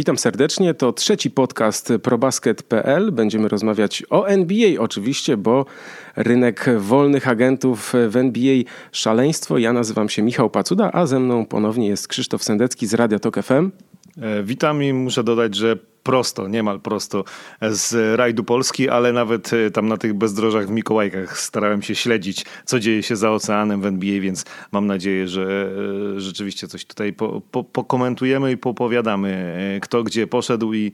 Witam serdecznie. To trzeci podcast probasket.pl. Będziemy rozmawiać o NBA oczywiście, bo rynek wolnych agentów w NBA szaleństwo. Ja nazywam się Michał Pacuda, a ze mną ponownie jest Krzysztof Sendecki z Radia Tok FM. E, witam i muszę dodać, że prosto, niemal prosto z rajdu Polski, ale nawet e, tam na tych bezdrożach w Mikołajkach starałem się śledzić, co dzieje się za oceanem w NBA, więc mam nadzieję, że e, rzeczywiście coś tutaj po, po, pokomentujemy i popowiadamy, kto gdzie poszedł i,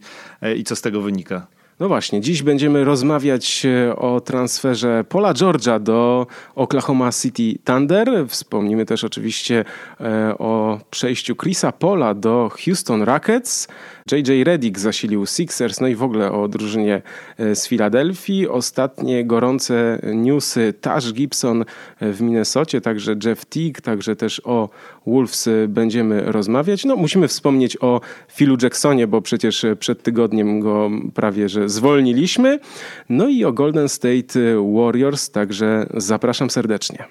i co z tego wynika. No właśnie, dziś będziemy rozmawiać e, o transferze Paula George'a do Oklahoma City Thunder. Wspomnimy też oczywiście e, o przejściu Chrisa Paula do Houston Rockets. JJ Redick zasilił Sixers, no i w ogóle o drużynie e, z Filadelfii. Ostatnie gorące newsy Tash Gibson w Minnesocie, także Jeff Teague, także też o Wolves będziemy rozmawiać. No musimy wspomnieć o Philu Jacksonie, bo przecież przed tygodniem go prawie że zwolniliśmy. No i o Golden State Warriors, także zapraszam serdecznie.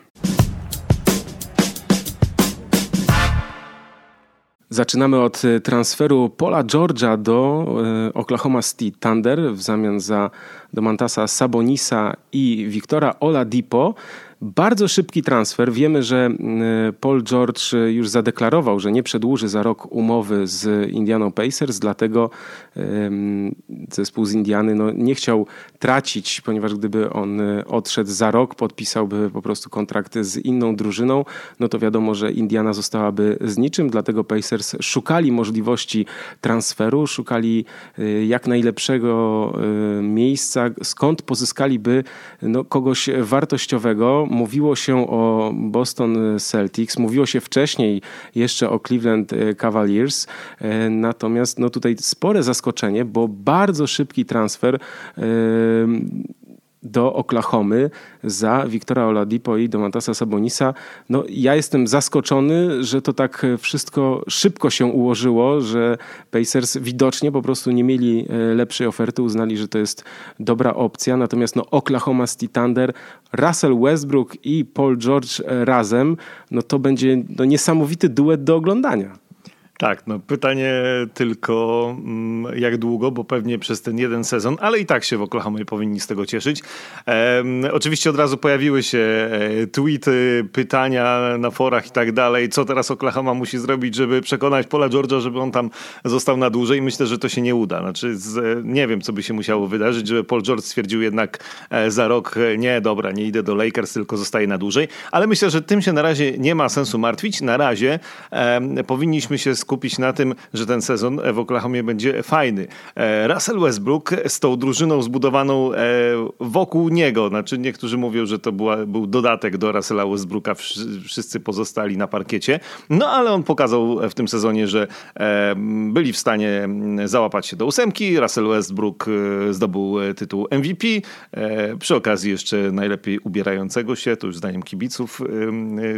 Zaczynamy od transferu Paula George'a do Oklahoma City Thunder w zamian za Domantasa Sabonisa i Wiktora Oladipo. Bardzo szybki transfer. Wiemy, że Paul George już zadeklarował, że nie przedłuży za rok umowy z Indianą Pacers, dlatego zespół z Indiany no, nie chciał tracić, ponieważ gdyby on e, odszedł za rok, podpisałby po prostu kontrakt z inną drużyną, no to wiadomo, że Indiana zostałaby z niczym, dlatego Pacers szukali możliwości transferu, szukali e, jak najlepszego miejsca, skąd pozyskaliby no, kogoś wartościowego. Mówiło się o Boston Celtics, mówiło się wcześniej jeszcze o Cleveland Cavaliers, natomiast no, tutaj spore zaskoczenie, bo bardzo szybki transfer do Oklahomy za Wiktora Oladipo i Domantasa Sabonisa. No, ja jestem zaskoczony, że to tak wszystko szybko się ułożyło, że Pacers widocznie po prostu nie mieli e, lepszej oferty, uznali, że to jest dobra opcja. Natomiast no, Oklahoma City Thunder, Russell Westbrook i Paul George razem, no to będzie no, niesamowity duet do oglądania. Tak, no pytanie tylko mm, jak długo, bo pewnie przez ten jeden sezon, ale i tak się w Oklahoma powinni z tego cieszyć. oczywiście od razu pojawiły się e, tweety, pytania na forach i tak dalej, co teraz Oklahoma musi zrobić, żeby przekonać Pola George'a, żeby on tam został na dłużej. Myślę, że to się nie uda. Znaczy, z, nie wiem, co by się musiało wydarzyć, żeby Paul George stwierdził jednak e, za rok, e, nie, dobra, nie idę do Lakers, tylko zostaję na dłużej. Ale myślę, że tym się na razie nie ma sensu martwić. Na razie powinniśmy się skupić na tym, że ten sezon w Oklahomie będzie fajny. E, Russell Westbrook z tą drużyną zbudowaną e, wokół niego, znaczy niektórzy mówią, że to była, był dodatek do Russella Westbrooka, wszyscy pozostali na parkiecie, no ale on pokazał w tym sezonie, że e, byli w stanie załapać się do ósemki. Russell Westbrook zdobył tytuł MVP, przy okazji jeszcze najlepiej ubierającego się, to już zdaniem kibiców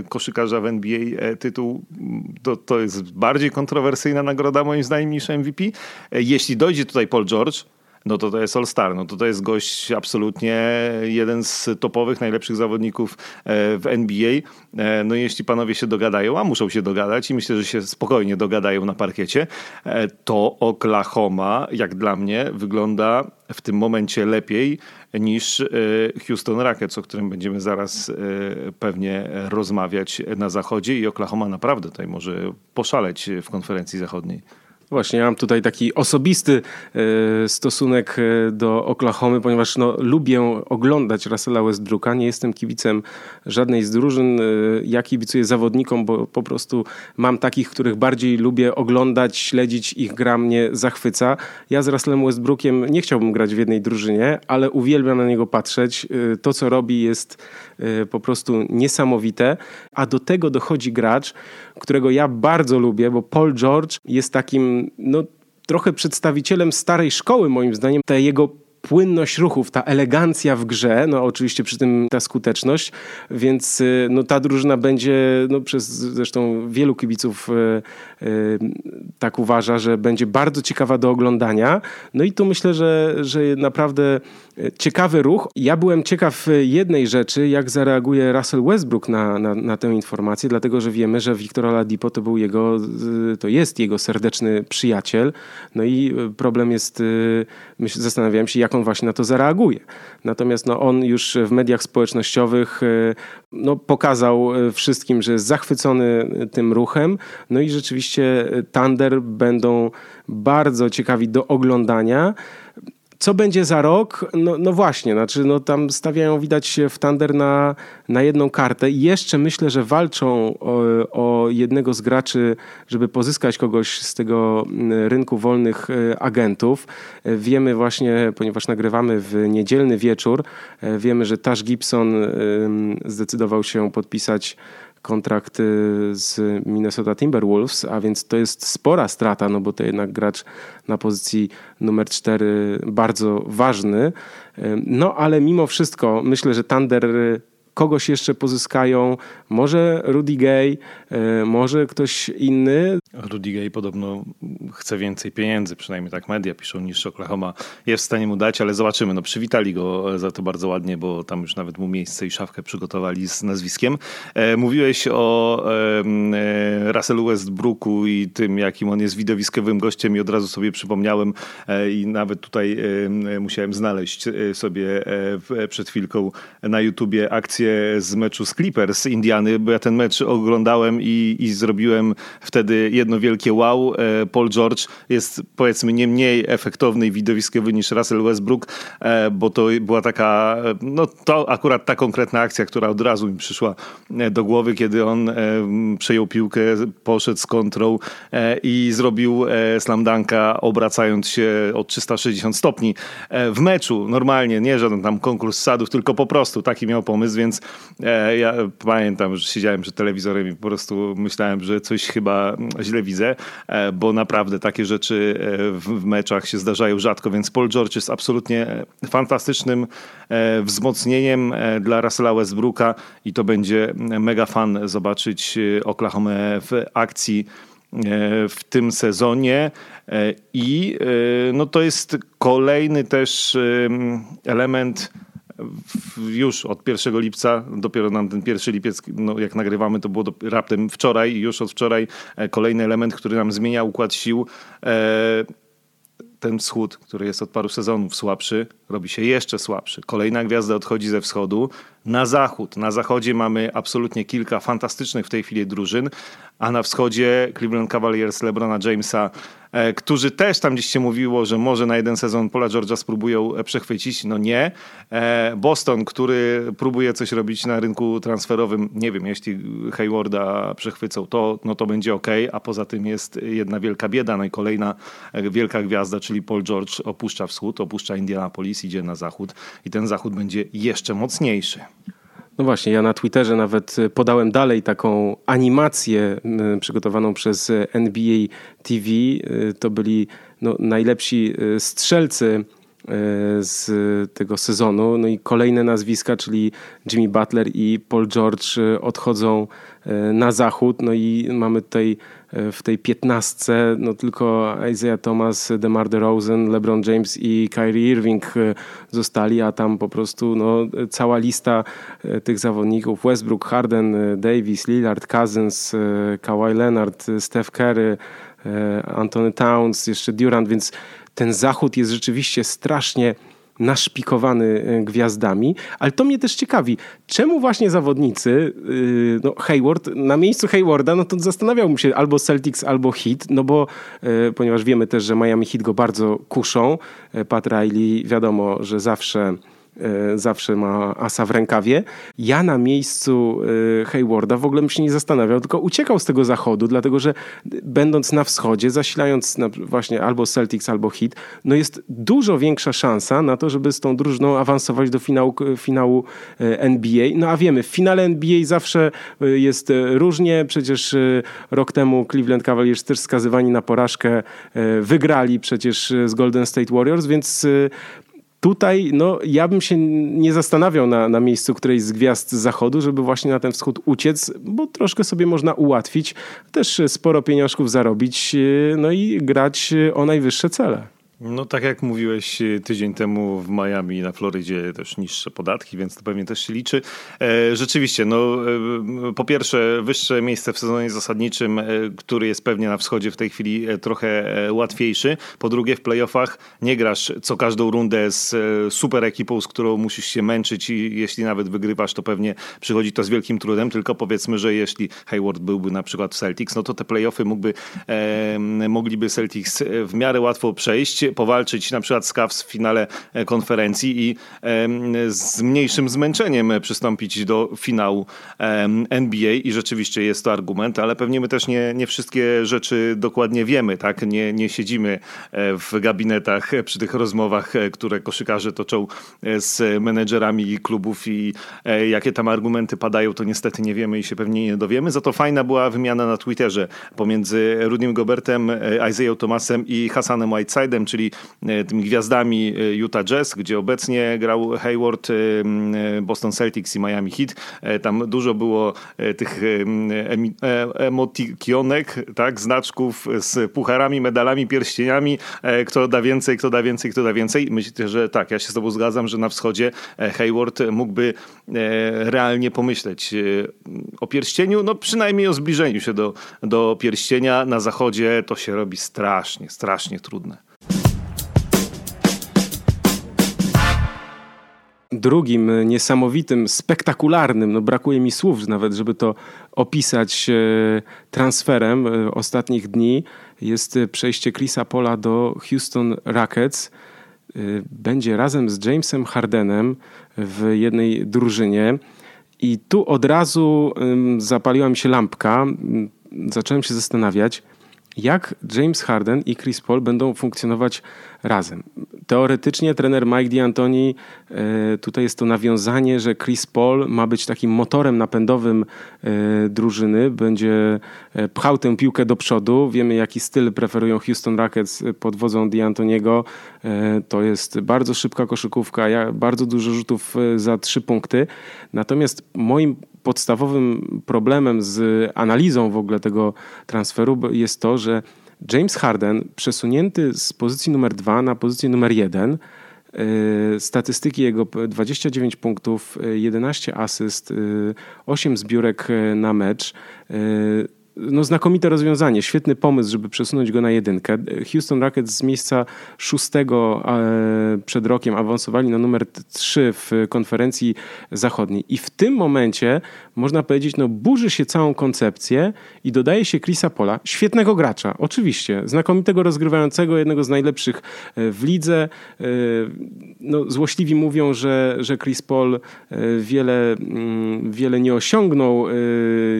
koszykarza w NBA tytuł, to, to jest bardziej kontrowersyjna nagroda moim zdaniem niż MVP. Jeśli dojdzie tutaj Paul George, no to to jest All-Star. No to to jest gość absolutnie jeden z topowych, najlepszych zawodników e, w NBA. E, no jeśli panowie się dogadają, a muszą się dogadać i myślę, że się spokojnie dogadają na parkiecie, e, to Oklahoma, jak dla mnie, wygląda w tym momencie lepiej niż Houston Rockets, o którym będziemy zaraz pewnie rozmawiać na zachodzie i Oklahoma naprawdę tutaj może poszaleć w konferencji zachodniej. Właśnie, ja mam tutaj taki osobisty e, stosunek e, do Oklahomy, ponieważ no, lubię oglądać Russella Westbrooka. Nie jestem kibicem żadnej z drużyn. E, ja kibicuję zawodnikom, bo po prostu mam takich, których bardziej lubię oglądać, śledzić. Ich gra mnie zachwyca. Ja z Russellem Westbrookiem nie chciałbym grać w jednej drużynie, ale uwielbiam na niego patrzeć. To, co robi jest po prostu niesamowite. A do tego dochodzi gracz, którego ja bardzo lubię, bo Paul George jest takim no, trochę przedstawicielem starej szkoły, moim zdaniem. Ta jego płynność ruchów, ta elegancja w grze, no oczywiście przy tym ta skuteczność, więc y, no, ta drużyna będzie, no, przez zresztą wielu kibiców y, y, tak uważa, że będzie bardzo ciekawa do oglądania. No i tu myślę, że, że naprawdę ciekawy ruch. Ja byłem ciekaw jednej rzeczy, jak zareaguje Russell Westbrook na, na, na tę informację, dlatego że wiemy, że Victor Oladipo to był jego, to jest jego serdeczny przyjaciel. No i problem jest, myślę, zastanawiałem się, jak on właśnie na to zareaguje. Natomiast no, on już w mediach społecznościowych no, pokazał wszystkim, że jest zachwycony tym ruchem. No i rzeczywiście Thunder będą bardzo ciekawi do oglądania. Co będzie za rok? No, no właśnie, znaczy no tam stawiają widać w Thunder na, na jedną kartę i jeszcze myślę, że walczą o, o, jednego z graczy, żeby pozyskać kogoś z tego mm, rynku wolnych e, agentów. E, wiemy właśnie, ponieważ nagrywamy w niedzielny wieczór, e, wiemy, że Tash Gibson zdecydował się podpisać kontrakt z Minnesota Timberwolves, a więc to jest spora strata, no bo to jednak gracz na pozycji numer 4 bardzo ważny. No ale mimo wszystko myślę, że Thunder kogoś jeszcze pozyskają, może Rudy Gay, e, może ktoś inny. Rudy podobno chce więcej pieniędzy, przynajmniej tak media piszą, niż Oklahoma jest w stanie mu dać, ale zobaczymy. No, przywitali go za to bardzo ładnie, bo tam już nawet mu miejsce i szafkę przygotowali z nazwiskiem. E, mówiłeś o e, Russellu Westbrooku i tym, jakim on jest widowiskowym gościem i od razu sobie przypomniałem i nawet tutaj musiałem znaleźć sobie przed chwilką na YouTubie akcję z meczu z Clippers Indiany, bo ja ten mecz oglądałem i, i zrobiłem wtedy jedno wielkie wow. E, Paul George jest powiedzmy nie mniej efektowny i widowiskowy niż Russell Westbrook, e, bo to była taka, no to akurat ta konkretna akcja, która od razu mi przyszła e, do głowy, kiedy on przejął piłkę, poszedł z kontrą i zrobił slam dunka, obracając się o 360 stopni w meczu, normalnie, nie żaden tam konkurs sadów, tylko po prostu taki miał pomysł, więc e, ja pamiętam, że siedziałem przed telewizorem i po prostu myślałem, że coś chyba źle widzę, e, bo naprawdę takie rzeczy e, w, meczach się zdarzają rzadko, więc Paul George jest absolutnie fantastycznym wzmocnieniem dla Russella Westbrooka i to będzie mega fan zobaczyć Oklahoma w akcji w tym sezonie. I no to jest kolejny też element już od 1 lipca, dopiero nam ten pierwszy lipiec, no jak nagrywamy, to było do, raptem wczoraj, już od wczoraj e, kolejny element, który nam zmienia układ sił. E, ten wschód, który jest od paru sezonów słabszy, robi się jeszcze słabszy. Kolejna gwiazda odchodzi ze wschodu na zachód. Na zachodzie mamy absolutnie kilka fantastycznych w tej chwili drużyn, a na wschodzie Cleveland Cavaliers LeBrona Jamesa, e, którzy też tam gdzieś się mówiło, że może na jeden sezon Pola George'a spróbują e, przechwycić. No nie. E, Boston, który próbuje coś robić na rynku transferowym, nie wiem, jeśli Haywarda przechwycą, to, no to będzie ok, a poza tym jest jedna wielka bieda. No i kolejna wielka gwiazda, czyli Paul George opuszcza wschód, opuszcza Indianapolis, idzie na zachód i ten zachód będzie jeszcze mocniejszy. No właśnie, ja na Twitterze nawet y, podałem dalej taką animację y, przygotowaną przez NBA TV. Y, to byli no, najlepsi strzelcy z tego sezonu. No i kolejne nazwiska, czyli Jimmy Butler i Paul George odchodzą na zachód. No i mamy tutaj w tej piętnastce no tylko Isaiah Thomas, DeMar DeRozan, LeBron James i Kyrie Irving e, zostali, a tam po prostu no, cała lista e, tych zawodników. Westbrook, Harden, e, Davis, Lillard, Cousins, Kawhi Leonard, Steph Curry, Anthony Towns, jeszcze Durant, więc ten zachód jest rzeczywiście strasznie naszpikowany e, gwiazdami, ale to mnie też ciekawi, czemu właśnie zawodnicy, e, no Hayward, na miejscu Haywarda, no to zastanawiałbym się albo Celtics, albo Heat, no bo e, ponieważ wiemy też, że Miami Heat go bardzo kuszą, Pat Riley wiadomo, że zawsze E, zawsze ma asa w rękawie. Ja na miejscu e, Haywarda w ogóle bym się nie zastanawiał, tylko uciekał z tego zachodu, dlatego że będąc na wschodzie, zasilając właśnie albo Celtics, albo Heat, no jest dużo większa szansa na to, żeby z tą drużyną awansować do finału, finału e, NBA. No a wiemy, w finale NBA zawsze jest różnie. Przecież rok temu Cleveland Cavaliers też skazywani na porażkę wygrali przecież z Golden State Warriors, więc tutaj no, ja bym się nie zastanawiał na, na miejscu którejś z gwiazd zachodu, żeby właśnie na ten wschód uciec, bo troszkę sobie można ułatwić, też sporo pieniążków zarobić, no i grać o najwyższe cele. No tak jak mówiłeś e, tydzień temu w Miami na Florydzie też niższe podatki, więc to pewnie też się liczy. E, rzeczywiście, no e, po pierwsze wyższe miejsce w sezonie zasadniczym, który jest pewnie na wschodzie w tej chwili trochę łatwiejszy. Po drugie w playoffach nie grasz co każdą rundę z super ekipą, z którą musisz się męczyć i jeśli nawet wygrywasz, to pewnie przychodzi to z wielkim trudem, tylko powiedzmy, że jeśli Hayward byłby na przykład w Celtics, no to te playoffy mógłby, mogliby Celtics w miarę łatwo przejść powalczyć na przykład z Cavs w finale e, konferencji i z mniejszym zmęczeniem przystąpić do finału NBA i rzeczywiście jest to argument, ale pewnie my też nie, nie wszystkie rzeczy dokładnie wiemy, tak? Nie, nie siedzimy e, w gabinetach przy tych rozmowach, e, które koszykarze toczą z menedżerami klubów i jakie tam argumenty padają, to niestety nie wiemy i się pewnie nie dowiemy. Za to fajna była wymiana na Twitterze pomiędzy Rudim Gobertem, Isaiah Thomasem i Hassanem Whitesidem, czyli czyli e, tymi gwiazdami e, Utah Jazz, gdzie obecnie grał Hayward, e, Boston Celtics i Miami Heat. Tam dużo było tych emotikionek, tak, znaczków z pucharami, medalami, pierścieniami. Kto da więcej, kto da więcej, kto da więcej. Myślę, że tak, ja się z tobą zgadzam, że na wschodzie Hayward mógłby realnie pomyśleć o pierścieniu, no przynajmniej o zbliżeniu się do, do pierścienia. Na zachodzie to się robi strasznie, strasznie trudne. Drugim e, niesamowitym, spektakularnym, no brakuje mi słów nawet, żeby to opisać e, transferem e, ostatnich dni, jest przejście Chrisa Pola do Houston Rockets. Będzie razem z Jamesem Hardenem w jednej drużynie. I tu od razu zapaliła mi się lampka. Zacząłem się zastanawiać, jak James Harden i Chris Paul będą funkcjonować razem. Teoretycznie trener Mike D'Antoni, e, tutaj jest to nawiązanie, że Chris Paul ma być takim motorem napędowym e, drużyny, będzie e, pchał tę piłkę do przodu. Wiemy jaki styl preferują Houston Rockets pod wodzą D'Antoniego. To jest bardzo szybka koszykówka, bardzo dużo rzutów za trzy punkty. Natomiast moim podstawowym problemem z analizą w ogóle tego transferu jest to, że James Harden przesunięty z pozycji numer 2 na pozycję numer 1 y, statystyki jego 29 punktów, 11 y, asyst, 8 y, zbiórek na mecz no, znakomite rozwiązanie, świetny pomysł, żeby przesunąć go na jedynkę. Houston Rockets z miejsca szóstego e, przed rokiem awansowali na numer trzy w konferencji zachodniej. I w tym momencie, można powiedzieć, no, burzy się całą koncepcję i dodaje się Chrisa Pola, świetnego gracza, oczywiście, znakomitego rozgrywającego, jednego z najlepszych e, w lidze. E, no, złośliwi mówią, że, że Chris Paul wiele, mm, wiele nie osiągnął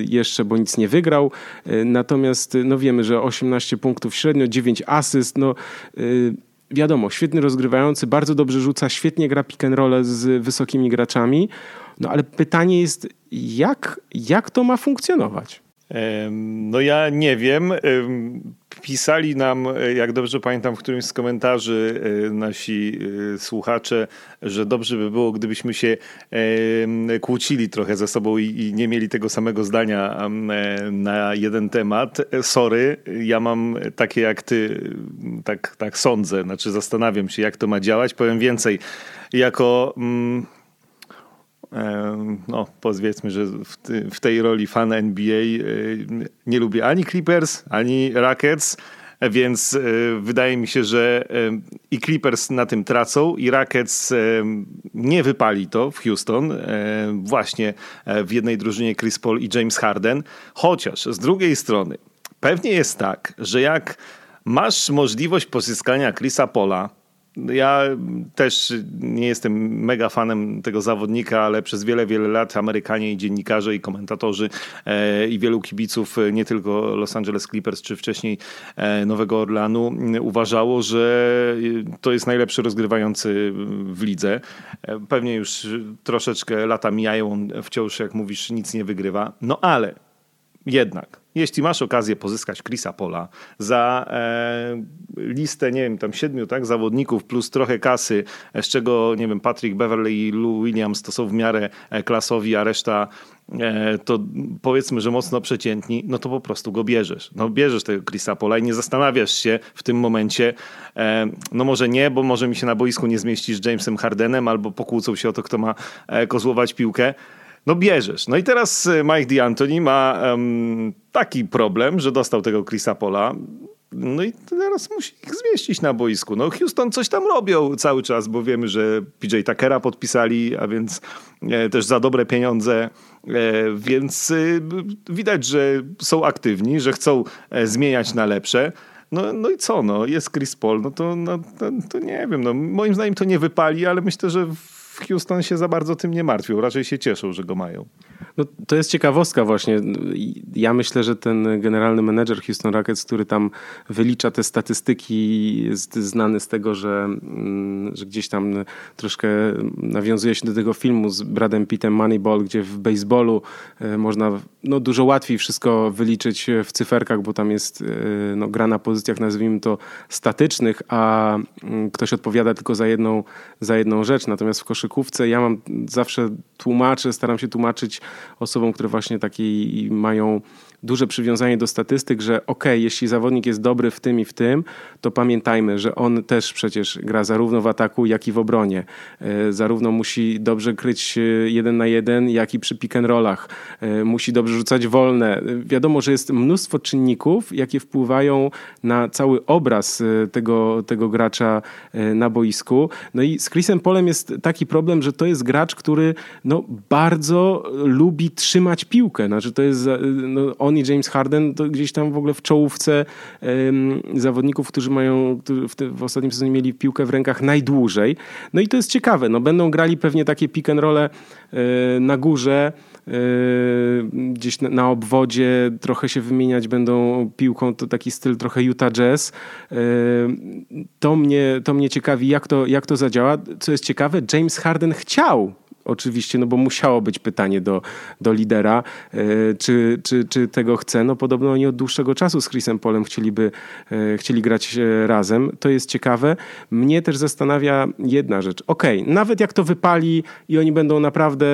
jeszcze, bo nic nie wygrał. E, natomiast no wiemy, że 18 punktów średnio, 9 asyst, no e, wiadomo, świetny rozgrywający, bardzo dobrze rzuca, świetnie gra pick and roll z wysokimi graczami. No ale pytanie jest, jak, jak to ma funkcjonować? No ja nie wiem. Pisali nam, jak dobrze pamiętam, w którymś z komentarzy e, nasi e, słuchacze, że dobrze by było, gdybyśmy się kłócili trochę ze sobą i nie mieli tego samego zdania e, na jeden temat. Sorry, ja mam takie jak ty, tak, tak sądzę, znaczy zastanawiam się, jak to ma działać. Powiem więcej, jako mm, no powiedzmy, że w, tej roli fan NBA e, nie lubię ani Clippers, ani Rockets, więc e, wydaje mi się, że e, i Clippers na tym tracą, i Rockets nie wypali to w Houston, właśnie w jednej drużynie Chris Paul i James Harden, chociaż z drugiej strony pewnie jest tak, że jak masz możliwość pozyskania Chrisa Pola, ja też nie jestem mega fanem tego zawodnika, ale przez wiele, wiele lat Amerykanie i dziennikarze i komentatorzy e, i wielu kibiców, e, nie tylko Los Angeles Clippers czy wcześniej e, Nowego Orlanu, uważało, że to jest najlepszy rozgrywający w lidze. Pewnie już troszeczkę lata mijają, on wciąż, jak mówisz, nic nie wygrywa. No ale jednak, jeśli masz okazję pozyskać Chrisa Pola za e, listę, nie wiem, tam siedmiu tak, zawodników plus trochę kasy, z czego, nie wiem, Patrick Beverly i Lou Williams to są w miarę klasowi, a reszta E, to powiedzmy, że mocno przeciętni, no to po prostu go bierzesz. No bierzesz tego Chrisa Pola i nie zastanawiasz się w tym momencie, e, no może nie, bo może mi się na boisku nie zmieścisz z Jamesem Hardenem albo pokłócą się o to, kto ma e, kozłować piłkę. No bierzesz. No i teraz Mike D'Antoni ma um, taki problem, że dostał tego Chrisa Pola. No i teraz musi ich zmieścić na boisku. No Houston coś tam robią cały czas, bo wiemy, że PJ Tuckera podpisali, a więc e, też za dobre pieniądze. E, więc e, widać, że są aktywni, że chcą e, zmieniać na lepsze. No, no i co, no, jest Chris Paul, no to, no, to, to nie wiem, no, moim zdaniem to nie wypali, ale myślę, że w Houston się za bardzo tym nie martwią, raczej się cieszą, że go mają. No, to jest ciekawostka właśnie. Ja myślę, że ten generalny menedżer Houston Rockets, który tam wylicza te statystyki, jest znany z tego, że, mm, że gdzieś tam troszkę nawiązuje się do tego filmu z Bradem Pittem Moneyball, gdzie w baseballu e, można no, dużo łatwiej wszystko wyliczyć w cyferkach, bo tam jest e, no, gra na pozycjach, nazwijmy to, statycznych, a mm, ktoś odpowiada tylko za jedną, za jedną rzecz. Natomiast w koszykówce ja mam zawsze tłumaczę, staram się tłumaczyć osobom, które właśnie takiej mają duże przywiązanie do statystyk, że ok, jeśli zawodnik jest dobry w tym i w tym, to pamiętajmy, że on też przecież gra zarówno w ataku, jak i w obronie. E, zarówno musi dobrze kryć e, jeden na jeden, jak i przy pick and rollach. E, musi dobrze rzucać wolne. Wiadomo, że jest mnóstwo czynników, jakie wpływają na cały obraz tego, tego gracza na boisku. No i z Chrisem Polem jest taki problem, że to jest gracz, który no, bardzo lubi trzymać piłkę. Znaczy to jest, no, on i James Harden to gdzieś tam w ogóle w czołówce um, zawodników, którzy mają w, te, w, ostatnim sezonie mieli piłkę w rękach najdłużej. No i to jest ciekawe. No, będą grali pewnie takie pick and role y, na górze, y, gdzieś na, na, obwodzie, trochę się wymieniać będą piłką, to taki styl trochę Utah Jazz. Y, to, mnie, to mnie ciekawi, jak to, jak to zadziała. Co jest ciekawe, James Harden chciał oczywiście, no bo musiało być pytanie do, do lidera, e, czy, czy, czy tego chce. No podobno oni od dłuższego czasu z Chrisem Polem chcieliby, e, chcieli grać e, razem. To jest ciekawe. Mnie też zastanawia jedna rzecz. Okej, okay, nawet jak to wypali i oni będą naprawdę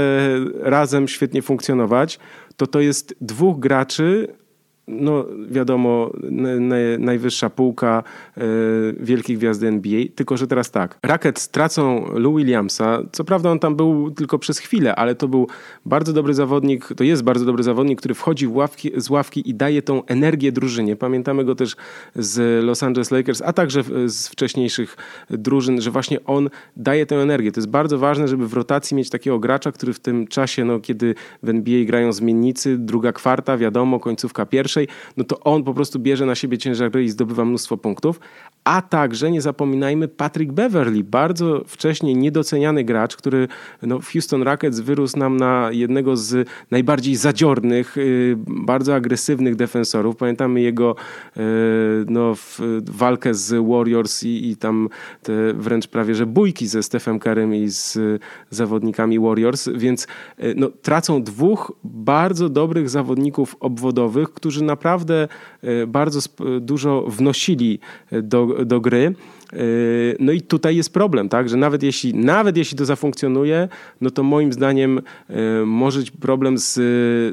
razem świetnie funkcjonować, to to jest dwóch graczy, no wiadomo, najwyższa półka e, wielkich gwiazdy NBA, tylko że teraz tak, Rockets tracą Lou Williamsa, co prawda on tam był tylko przez chwilę, ale to był bardzo dobry zawodnik, to jest bardzo dobry zawodnik, który wchodzi ławki, z ławki i daje tą energię drużynie. Pamiętamy go też z Los Angeles Lakers, a także z wcześniejszych drużyn, że właśnie on daje tę energię. To jest bardzo ważne, żeby w rotacji mieć takiego gracza, który w tym czasie, no, kiedy w NBA grają zmiennicy, druga kwarta, wiadomo, końcówka pierwsza, pierwszej, no to on po prostu bierze na siebie ciężar gry i zdobywa mnóstwo punktów. A także nie zapominajmy Patrick Beverly, bardzo wcześniej niedoceniany gracz, który no, w Houston Rockets wyrósł nam na jednego z najbardziej zadziornych, y, bardzo agresywnych defensorów. Pamiętamy jego y, no, walkę z Warriors i, i tam te wręcz prawie że bójki ze Stephem Currym i z zawodnikami Warriors, więc y, no, tracą dwóch bardzo dobrych zawodników obwodowych, którzy naprawdę bardzo dużo wnosili e, do, gry. E, no i tutaj jest problem, tak, że nawet jeśli, nawet jeśli to zafunkcjonuje, no to moim zdaniem może być problem z,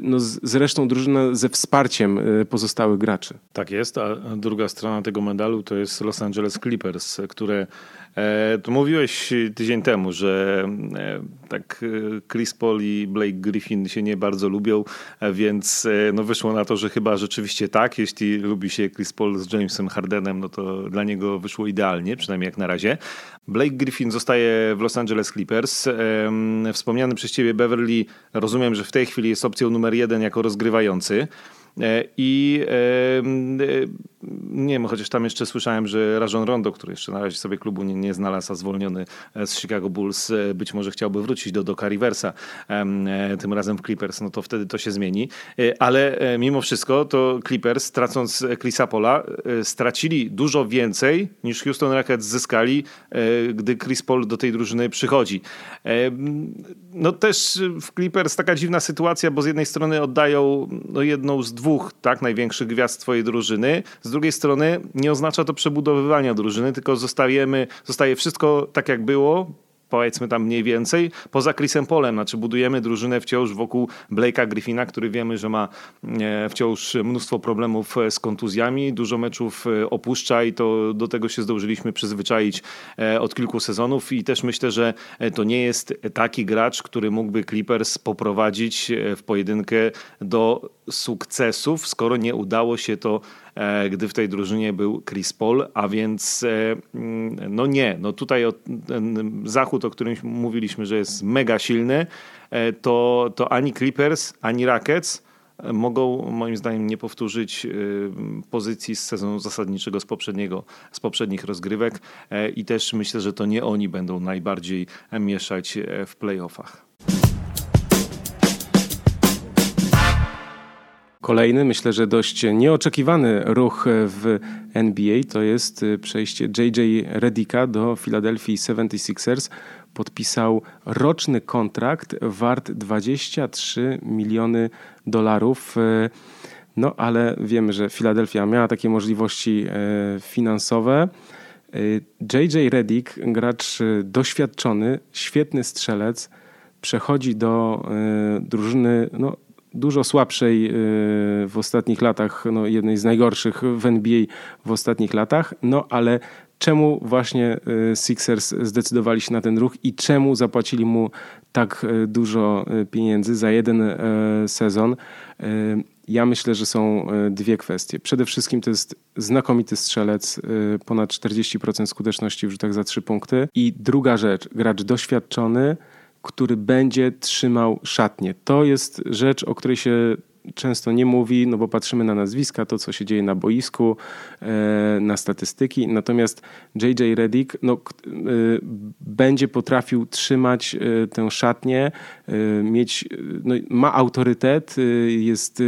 no z resztą drużyny, ze wsparciem pozostałych graczy. Tak jest, a druga strona tego medalu to jest Los Angeles Clippers, które E, tu mówiłeś tydzień temu, że e, tak e, Chris Paul i Blake Griffin się nie bardzo lubią, więc no wyszło na to, że chyba rzeczywiście tak. Jeśli lubi się Chris Paul z Jamesem Hardenem, no to dla niego wyszło idealnie, przynajmniej jak na razie. Blake Griffin zostaje w Los Angeles Clippers. Wspomniany przez ciebie Beverly, rozumiem, że w tej chwili jest opcją numer jeden jako rozgrywający. E, I e, nie wiem, chociaż tam jeszcze słyszałem, że Rajon Rondo, który jeszcze na razie sobie klubu nie, nie znalazł, a zwolniony e, z Chicago Bulls, być może chciałby wrócić do Doka Riversa, tym razem w Clippers, no to wtedy to się zmieni. Ale mimo wszystko to Clippers, tracąc Chrisa Paula, stracili dużo więcej niż Houston Rockets zyskali, gdy Chris Paul do tej drużyny przychodzi. No też w Clippers taka dziwna sytuacja, bo z jednej strony oddają no, jedną z dwóch tak największych gwiazd twojej drużyny. Z drugiej strony nie oznacza to przebudowywania drużyny, tylko zostajemy, zostaje wszystko tak jak było, powiedzmy tam mniej więcej, poza Chrisem Polem. Znaczy budujemy drużynę wciąż wokół Blake'a Griffina, który wiemy, że ma e, wciąż mnóstwo problemów e, z kontuzjami, dużo meczów e, opuszcza i to do tego się zdążyliśmy przyzwyczaić od kilku sezonów i też myślę, że to nie jest taki gracz, który mógłby Clippers poprowadzić w pojedynkę do sukcesów, skoro nie udało się to gdy w tej drużynie był Chris Paul, a więc e, mm, no nie, no tutaj ten zachód, o którym mówiliśmy, że jest mega silny, e, to, to ani Clippers, ani Rockets mogą moim zdaniem nie powtórzyć pozycji z sezonu zasadniczego z, poprzedniego, z poprzednich rozgrywek i też myślę, że to nie oni będą najbardziej mieszać w playoffach. Kolejny, myślę, że dość nieoczekiwany ruch w NBA to jest y, przejście JJ Redicka do Philadelphia 76ers. Podpisał roczny kontrakt wart 23 miliony dolarów. Y, no ale wiemy, że Philadelphia miała takie możliwości y, finansowe. JJ Redick, gracz doświadczony, świetny strzelec, przechodzi do drużyny no, dużo słabszej y, w ostatnich latach, no jednej z najgorszych w NBA w ostatnich latach, no ale czemu właśnie y, Sixers zdecydowali się na ten ruch i czemu zapłacili mu tak y, dużo pieniędzy za jeden sezon? Ja myślę, że są dwie kwestie. Przede wszystkim to jest znakomity strzelec, ponad 40% skuteczności w rzutach za trzy punkty. I druga rzecz, gracz doświadczony, który będzie trzymał szatnie. To jest rzecz, o której się często nie mówi, no bo patrzymy na nazwiska, to co się dzieje na boisku, e, na statystyki. Natomiast JJ Redick no, e, będzie potrafił trzymać e, tę szatnię, mieć, no, ma autorytet, jest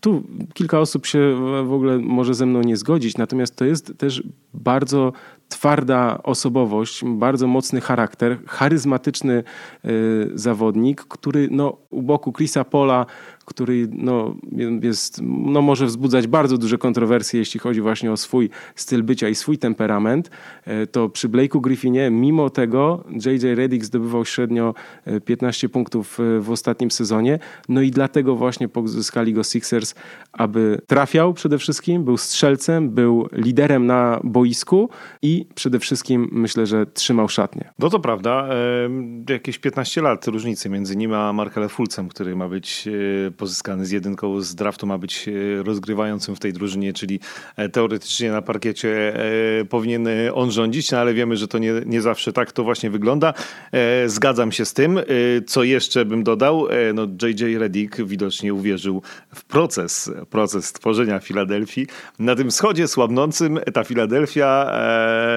tu kilka osób się w ogóle może ze mną nie zgodzić, natomiast to jest też bardzo twarda osobowość, bardzo mocny charakter, charyzmatyczny y, zawodnik, który no, u boku Chrisa Pola który no, jest, no, może wzbudzać bardzo duże kontrowersje, jeśli chodzi właśnie o swój styl bycia i swój temperament, e, to przy Blake'u Griffinie, mimo tego JJ Redick zdobywał średnio 15 e, punktów e, w ostatnim sezonie, no i dlatego właśnie pozyskali go Sixers, aby trafiał przede wszystkim, był strzelcem, był liderem na boisku i przede wszystkim myślę, że trzymał szatnię. No to prawda, jakieś 15 lat różnicy między nim a Markelem Fulcem, który ma być pozyskany z jedynką z draftu ma być e, rozgrywającym w tej drużynie, czyli e, teoretycznie na parkiecie e, powinien on rządzić, no ale wiemy, że to nie, nie zawsze tak to właśnie wygląda. Zgadzam się z tym. Co jeszcze bym dodał? No JJ Redick widocznie uwierzył w proces, proces tworzenia Filadelfii. Na tym wschodzie słabnącym ta Filadelfia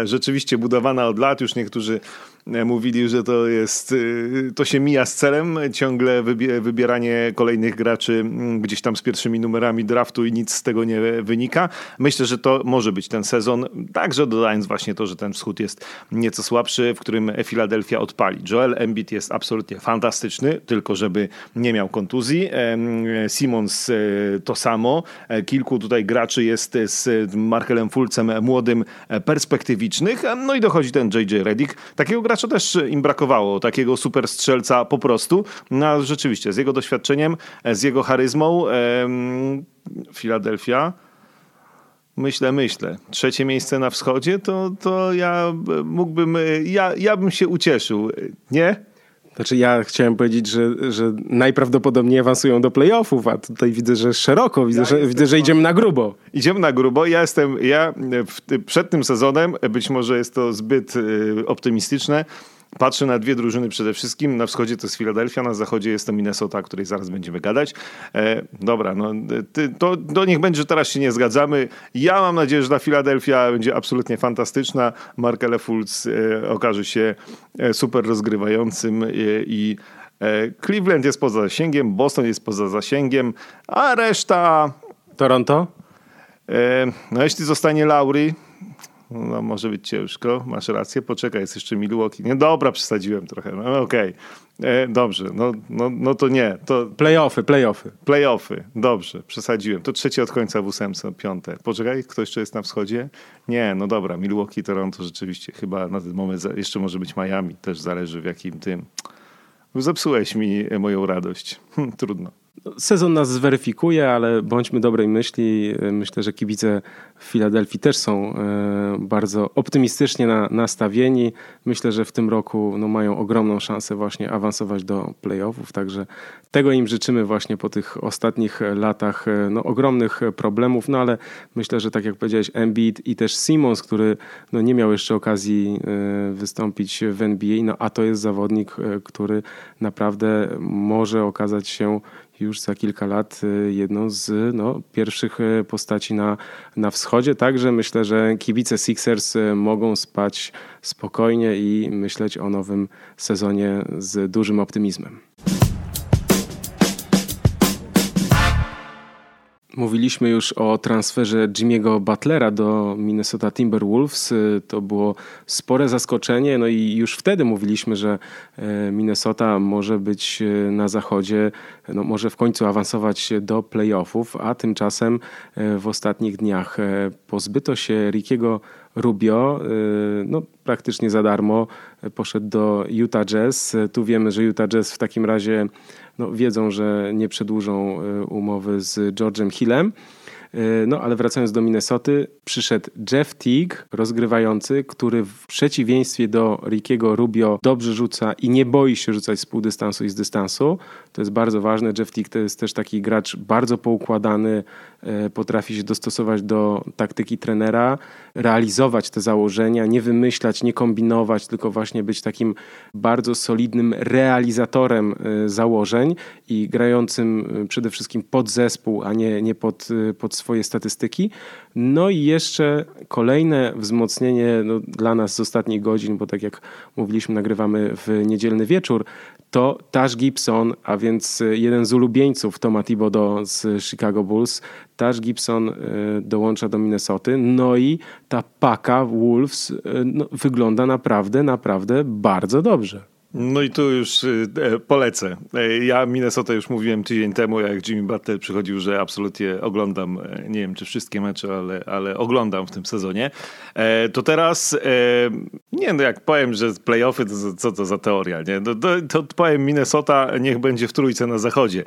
rzeczywiście budowana od lat, już niektórzy mówili, że to jest, y, to się mija z celem, ciągle wybieranie kolejnych graczy mm, gdzieś tam z pierwszymi numerami draftu i nic z tego nie wynika. Myślę, że to może być ten sezon, także dodając właśnie to, że ten wschód jest nieco słabszy, w którym Philadelphia odpali. Joel Embiid jest absolutnie fantastyczny, tylko żeby nie miał kontuzji. Simons e, to samo. E, kilku tutaj graczy jest z Markelem Fulcem młodym, perspektywicznych. No i dochodzi ten JJ Redick. Takiego gracza też im brakowało, takiego super strzelca po prostu. No rzeczywiście, z jego doświadczeniem, z jego charyzmą, Filadelfia. Myślę, myślę. Trzecie miejsce na wschodzie, to, to ja mógłbym, ja, ja bym się ucieszył, nie? Znaczy ja chciałem powiedzieć, że, że najprawdopodobniej awansują do playoffów, a tutaj widzę, że szeroko, widzę, ja że, widzę, że idziemy na grubo. Idziemy na grubo. Ja jestem, ja w, przed tym sezonem, być może jest to zbyt y, optymistyczne, Patrzę na dwie drużyny przede wszystkim. Na wschodzie to jest Philadelphia, na zachodzie jest to Minnesota, o której zaraz będziemy gadać. E, dobra, no, ty, to, to niech będzie, że teraz się nie zgadzamy. Ja mam nadzieję, że ta Philadelphia będzie absolutnie fantastyczna. Markele Fultz e, okaże się e, super rozgrywającym e, i e, Cleveland jest poza zasięgiem, Boston jest poza zasięgiem, a reszta... Toronto? E, no jeśli zostanie Lauri, no może być ciężko, masz rację, poczekaj, jest jeszcze Milwaukee. Nie, dobra, przesadziłem trochę, no okej. Okay. E, dobrze, no, no, no to nie. To... Playoffy, playoffy. Playoffy, dobrze, przesadziłem. To trzecie od końca w ósemce, piąte. Poczekaj, kto jeszcze jest na wschodzie? Nie, no dobra, Milwaukee, Toronto rzeczywiście, chyba na ten moment jeszcze może być Miami, też zależy w jakim tym... Zepsułeś mi moją radość. Hm, trudno. Sezon nas zweryfikuje, ale bądźmy dobrej myśli. Myślę, że kibice w Filadelfii też są e, bardzo optymistycznie nastawieni. Myślę, że w tym roku no, mają ogromną szansę właśnie awansować do playoffów, także tego im życzymy właśnie po tych ostatnich latach e, no, ogromnych problemów, no ale myślę, że tak jak powiedziałeś Embiid i też Simons, który no, nie miał jeszcze okazji e, wystąpić w NBA, no a to jest zawodnik, który naprawdę może okazać się już za kilka lat y, jedną z no, pierwszych y, postaci na, na wschodzie. Także myślę, że kibice Sixers y, mogą spać spokojnie i myśleć o nowym sezonie z dużym optymizmem. Mówiliśmy już o transferze Jimmy'ego Butlera do Minnesota Timberwolves. To było spore zaskoczenie, no i już wtedy mówiliśmy, że e, Minnesota może być e, na zachodzie, no może w końcu awansować do playoffów, a tymczasem w ostatnich dniach pozbyto się Rickiego Rubio, no praktycznie za darmo poszedł do Utah Jazz. Tu wiemy, że Utah Jazz w takim razie no, wiedzą, że nie przedłużą e, umowy z George'em Hillem. E, no ale wracając do Minnesoty, przyszedł Jeff Teague, rozgrywający, który w przeciwieństwie do Rickiego Rubio dobrze rzuca i nie boi się rzucać z półdystansu i z dystansu. To jest bardzo ważne. Jeff Teague to jest też taki gracz bardzo poukładany, E, potrafi się dostosować do taktyki trenera, realizować te założenia, nie wymyślać, nie kombinować, tylko właśnie być takim bardzo solidnym realizatorem e, założeń i grającym e, przede wszystkim pod zespół, a nie, nie pod, pod swoje statystyki. No i jeszcze kolejne wzmocnienie no, dla nas z ostatnich godzin, bo tak jak mówiliśmy, nagrywamy w niedzielny wieczór, to Tash Gibson, a więc jeden z ulubieńców Toma Thibodeau z Chicago Bulls. Tash Gibson e, dołącza do Minnesoty, no i ta paka Wolves e, no, wygląda naprawdę, naprawdę bardzo dobrze. No i tu już y, e, polecę. E, ja Minnesota już mówiłem tydzień temu, jak Jimmy Butler przychodził, że absolutnie oglądam, e, nie wiem czy wszystkie mecze, ale, ale oglądam w tym sezonie. To teraz, nie no jak powiem, że playoffy, to co to za teoria, nie? To, to, to powiem Minnesota niech będzie w trójce na zachodzie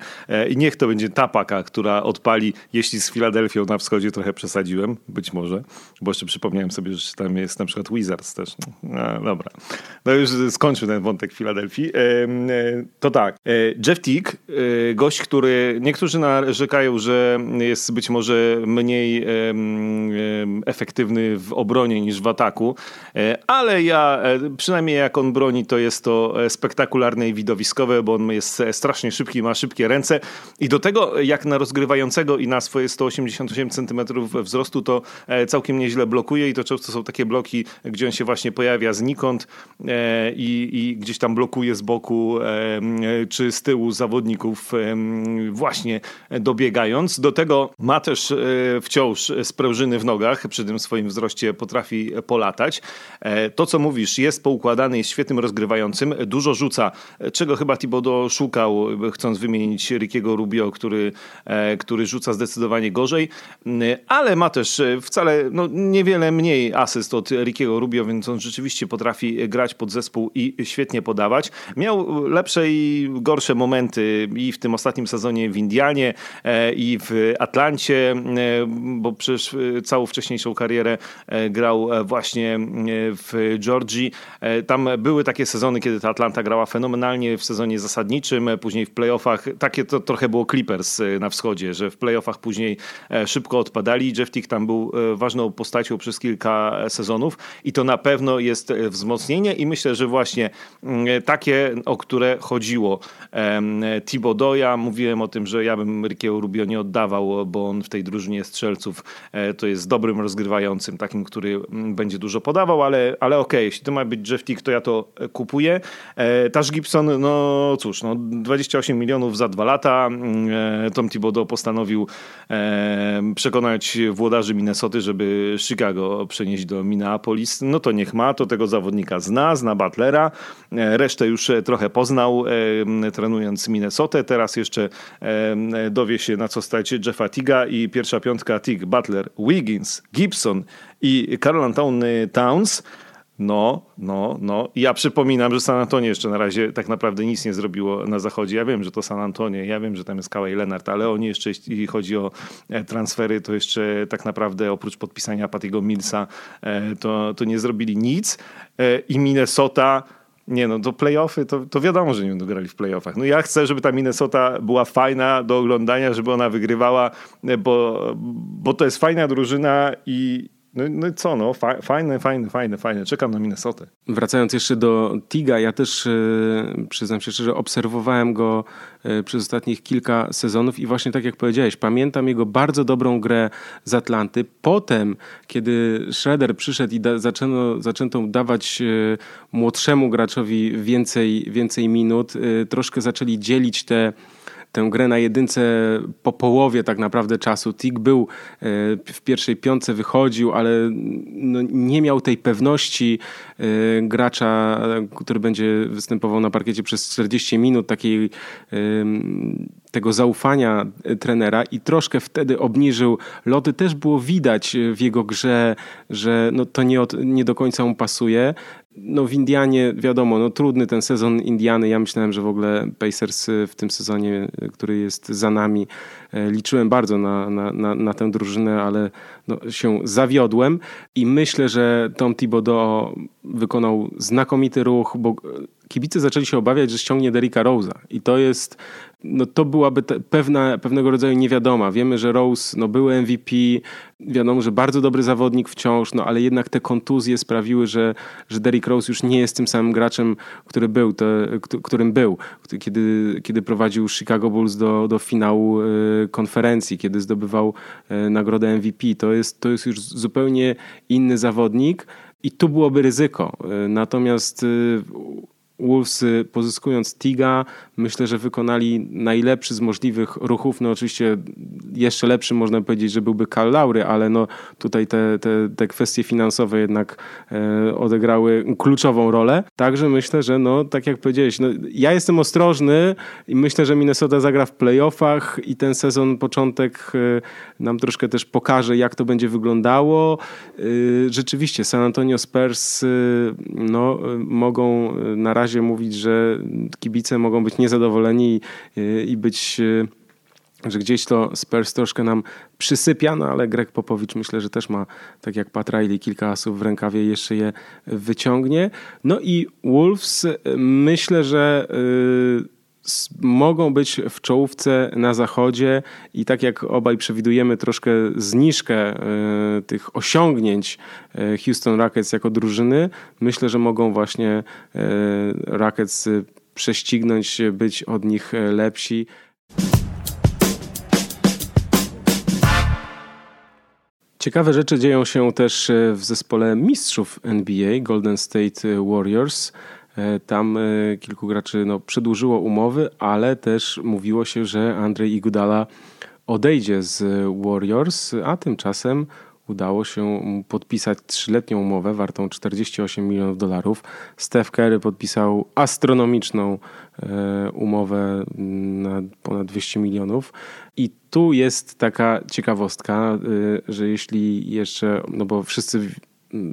i niech to będzie ta paka, która odpali, jeśli z Filadelfią na wschodzie trochę przesadziłem, być może, bo jeszcze przypomniałem sobie, że tam jest na przykład Wizards też. No, dobra, no już skończył ten wątek Filadelfii, e, to tak. E, Jeff Teague, e, gość, który niektórzy narzekają, że jest być może mniej efektywny w obronie niż w ataku, ale ja, przynajmniej jak on broni, to jest to spektakularne i widowiskowe, bo on jest strasznie szybki, ma szybkie ręce. I do tego jak na rozgrywającego i na swoje 188 cm wzrostu to całkiem nieźle blokuje. I to często są takie bloki, gdzie on się właśnie pojawia znikąd i, i gdzieś tam tam blokuje z boku czy z tyłu zawodników właśnie dobiegając. Do tego ma też e, wciąż sprężyny w nogach, przy tym swoim wzroście potrafi polatać. E, to, co mówisz, jest poukładany, jest świetnym rozgrywającym, dużo rzuca, czego chyba Thibodeau szukał, chcąc wymienić Rickiego Rubio, który, e, który rzuca zdecydowanie gorzej, ale ma też wcale no, niewiele mniej asyst od Rickiego Rubio, więc on rzeczywiście potrafi grać pod zespół i świetnie podawać podawać. Miał lepsze i gorsze momenty i w tym ostatnim sezonie w Indianie e, i w Atlancie, e, bo przecież e, całą wcześniejszą karierę grał właśnie w Georgii. Tam były takie sezony, kiedy ta Atlanta grała fenomenalnie w sezonie zasadniczym, później w playoffach. Takie to trochę było Clippers na wschodzie, że w playoffach później szybko odpadali. Jeff Tick tam był ważną postacią przez kilka sezonów i to na pewno jest wzmocnienie i myślę, że właśnie mm, takie, o które chodziło. Thibodeau'a, mówiłem o tym, że ja bym Rikiego Rubio nie oddawał, bo on w tej drużynie strzelców to jest dobrym rozgrywającym, takim, który będzie dużo podawał, ale, ale okej, okay, jeśli to ma być Jeff Tick, to ja to kupuję. Tash Gibson, no cóż, no 28 milionów za dwa lata. Tom Thibodeau postanowił przekonać włodarzy Minnesoty, żeby Chicago przenieść do Minneapolis. No to niech ma, to tego zawodnika zna, zna Butlera. Resztę już trochę poznał, trenując Minnesotę. Teraz jeszcze dowie się, na co stać Jeffa Tiga i pierwsza piątka Tig, Butler, Wiggins, Gibson i Carl Towns. No, no, no. Ja przypominam, że San Antonio jeszcze na razie tak naprawdę nic nie zrobiło na zachodzie. Ja wiem, że to San Antonio, ja wiem, że tam jest Kawhi Leonard, ale oni jeszcze, jeśli chodzi o e, transfery, to jeszcze tak naprawdę oprócz podpisania Patiego Millsa, e, to, to nie zrobili nic. E, I Minnesota nie no, do playoffy to, to wiadomo, że nie będą grali w playoffach. No ja chcę, żeby ta Minnesota była fajna do oglądania, żeby ona wygrywała, bo, bo to jest fajna drużyna i, no, no co, no, fajne, fajne, fajne, fajne. Czekam na Minnesotę. Wracając jeszcze do Tiga, ja też yy, przyznam się szczerze, obserwowałem go yy, przez ostatnich kilka sezonów i właśnie tak jak powiedziałeś, pamiętam jego bardzo dobrą grę z Atlanty. Potem, kiedy Schroeder przyszedł i da, zaczęto, zaczęto dawać yy, młodszemu graczowi więcej, więcej minut, troszkę zaczęli dzielić te tę grę na jedynce po połowie tak naprawdę czasu. Tik był e, w pierwszej piątce, wychodził, ale no nie miał tej pewności e, gracza, który będzie występował na parkiecie przez 40 minut, takiej tego zaufania trenera i troszkę wtedy obniżył loty. Też było widać w jego grze, że no to nie, od, nie do końca mu pasuje no w Indianie wiadomo, no trudny ten sezon Indiany. Ja myślałem, że w ogóle Pacers y, w tym sezonie, y, który jest za nami, y, liczyłem bardzo na, na, na, na tę drużynę, ale no, się zawiodłem i myślę, że Tom Thibodeau wykonał znakomity ruch, bo kibice zaczęli się obawiać, że ściągnie Derricka Rose'a i to jest no to byłaby pewna, pewnego rodzaju niewiadoma. Wiemy, że Rose no, był MVP, wiadomo, że bardzo dobry zawodnik wciąż, no ale jednak te kontuzje sprawiły, że, że Derrick Rose już nie jest tym samym graczem, który był, to, którym był, kiedy, kiedy prowadził Chicago Bulls do, do finału e, konferencji, kiedy zdobywał e, nagrodę MVP. To jest, to jest już zupełnie inny zawodnik i tu byłoby ryzyko. E, natomiast Wolves pozyskując Tiga, myślę, że wykonali najlepszy z możliwych ruchów. No oczywiście jeszcze lepszy można powiedzieć, że byłby Karl Laury, ale no tutaj te, te, te kwestie finansowe jednak e, odegrały kluczową rolę. Także myślę, że no tak jak powiedziałeś, no, ja jestem ostrożny i myślę, że Minnesota zagra w playoffach i ten sezon, początek e, nam troszkę też pokaże, jak to będzie wyglądało. E, rzeczywiście San Antonio Spurs no, mogą na razie mówić, że kibice mogą być niezadowoleni i, i być że gdzieś to Spurs troszkę nam przysypia, no ale Greg Popowicz myślę, że też ma, tak jak Pat Riley, kilka asów w rękawie jeszcze je wyciągnie. No i Wolves myślę, że y, mogą być w czołówce na zachodzie i tak jak obaj przewidujemy troszkę zniżkę y, tych osiągnięć y, Houston Rockets jako drużyny, myślę, że mogą właśnie Rockets prześcignąć, być od nich lepsi. Ciekawe rzeczy dzieją się też e, w zespole mistrzów NBA Golden State Warriors. E, tam e, kilku graczy no, przedłużyło umowy, ale też mówiło się, że Andrzej Igudala odejdzie z Warriors, a tymczasem udało się podpisać trzyletnią umowę wartą 48 milionów dolarów. Steph Curry podpisał astronomiczną e, umowę na ponad 200 milionów. I tu jest taka ciekawostka, e, że jeśli jeszcze, no bo wszyscy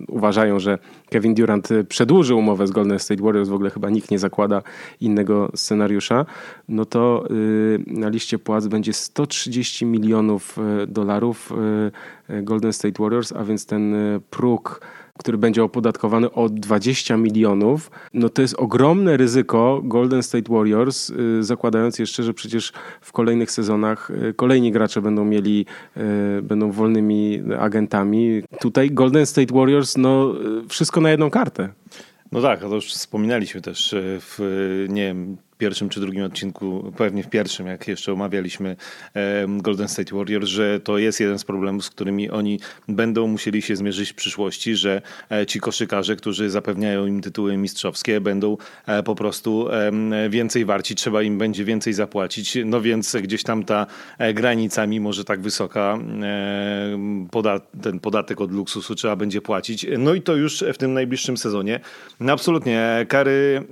uważają, że Kevin Durant przedłuży umowę z Golden State Warriors, w ogóle chyba nikt nie zakłada innego scenariusza, no to y, na liście płac będzie 130 milionów y, dolarów y, Golden State Warriors, a więc ten próg który będzie opodatkowany o 20 milionów, no to jest ogromne ryzyko Golden State Warriors, y, zakładając jeszcze, że przecież w kolejnych sezonach y, kolejni gracze będą mieli, y, będą wolnymi agentami. Tutaj Golden State Warriors, no wszystko na jedną kartę. No tak, to już wspominaliśmy też w, nie wiem, pierwszym czy drugim odcinku, pewnie w pierwszym, jak jeszcze omawialiśmy Golden State Warriors, że to jest jeden z problemów, z którymi oni będą musieli się zmierzyć w przyszłości, że e, ci koszykarze, którzy zapewniają im tytuły mistrzowskie, będą e, po prostu więcej warci, trzeba im będzie więcej zapłacić, no więc gdzieś tam ta e, granica, mimo że tak wysoka, ten podatek od luksusu trzeba będzie płacić. No i to już w tym najbliższym sezonie. No absolutnie, kary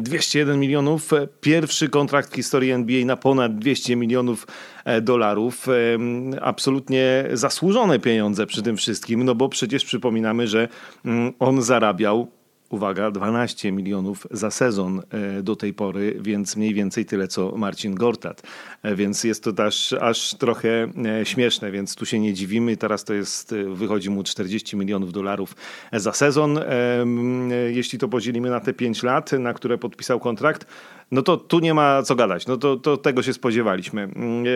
201 mm, milionów Pierwszy kontrakt w historii NBA na ponad 200 milionów e, dolarów. Absolutnie zasłużone pieniądze przy tym wszystkim, no bo przecież przypominamy, że mm, on zarabiał uwaga, 12 milionów za sezon e, do tej pory, więc mniej więcej tyle co Marcin Gortat. E, więc jest to też aż trochę e, śmieszne, więc tu się nie dziwimy. Teraz to jest, wychodzi mu 40 milionów dolarów za sezon. Jeśli to podzielimy na te 5 lat, na które podpisał kontrakt, no to tu nie ma co gadać. No to, to tego się spodziewaliśmy.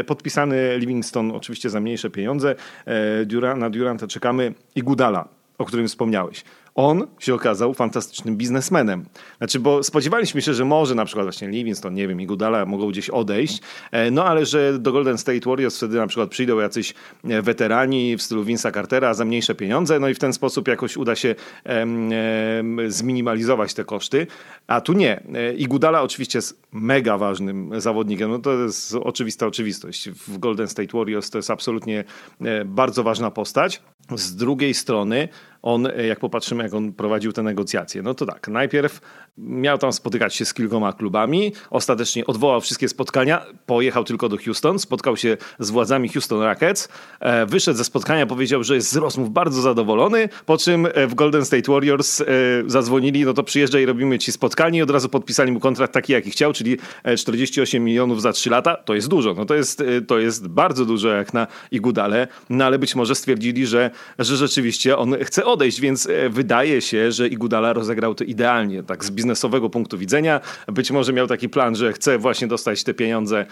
Podpisany Livingston oczywiście za mniejsze pieniądze. Na Duranta czekamy i Gudala, o którym wspomniałeś on się okazał fantastycznym biznesmenem. Znaczy, bo spodziewaliśmy się, że może na przykład właśnie Livingston, nie wiem, i Gudala mogą gdzieś odejść, e, no ale że do Golden State Warriors wtedy na przykład przyjdą jacyś e, weterani w stylu Vince'a Cartera za mniejsze pieniądze, no i w ten sposób jakoś uda się em, em, zminimalizować te koszty, a tu nie. E, I Gudala oczywiście jest mega ważnym zawodnikiem, no to jest oczywista oczywistość. W Golden State Warriors to jest absolutnie bardzo ważna postać. Z drugiej strony on, e, jak popatrzymy, jak on prowadził te negocjacje, no to tak, najpierw miał tam spotykać się z kilkoma klubami, ostatecznie odwołał wszystkie spotkania, pojechał tylko do Houston, spotkał się z władzami Houston Rockets, e, wyszedł ze spotkania, powiedział, że jest z rozmów bardzo zadowolony, po czym e, w Golden State Warriors zadzwonili, no to przyjeżdżaj robimy ci spotkanie i od razu podpisali mu kontrakt taki, jaki chciał, czyli 48 milionów za 3 lata, to jest dużo, no to jest, to jest bardzo dużo jak na Igudale, no ale być może stwierdzili, że, że rzeczywiście on chce odejść, więc e, wydaje się, że Igudala rozegrał to idealnie, tak z biznesowego punktu widzenia. Być może miał taki plan, że chce właśnie dostać te pieniądze e,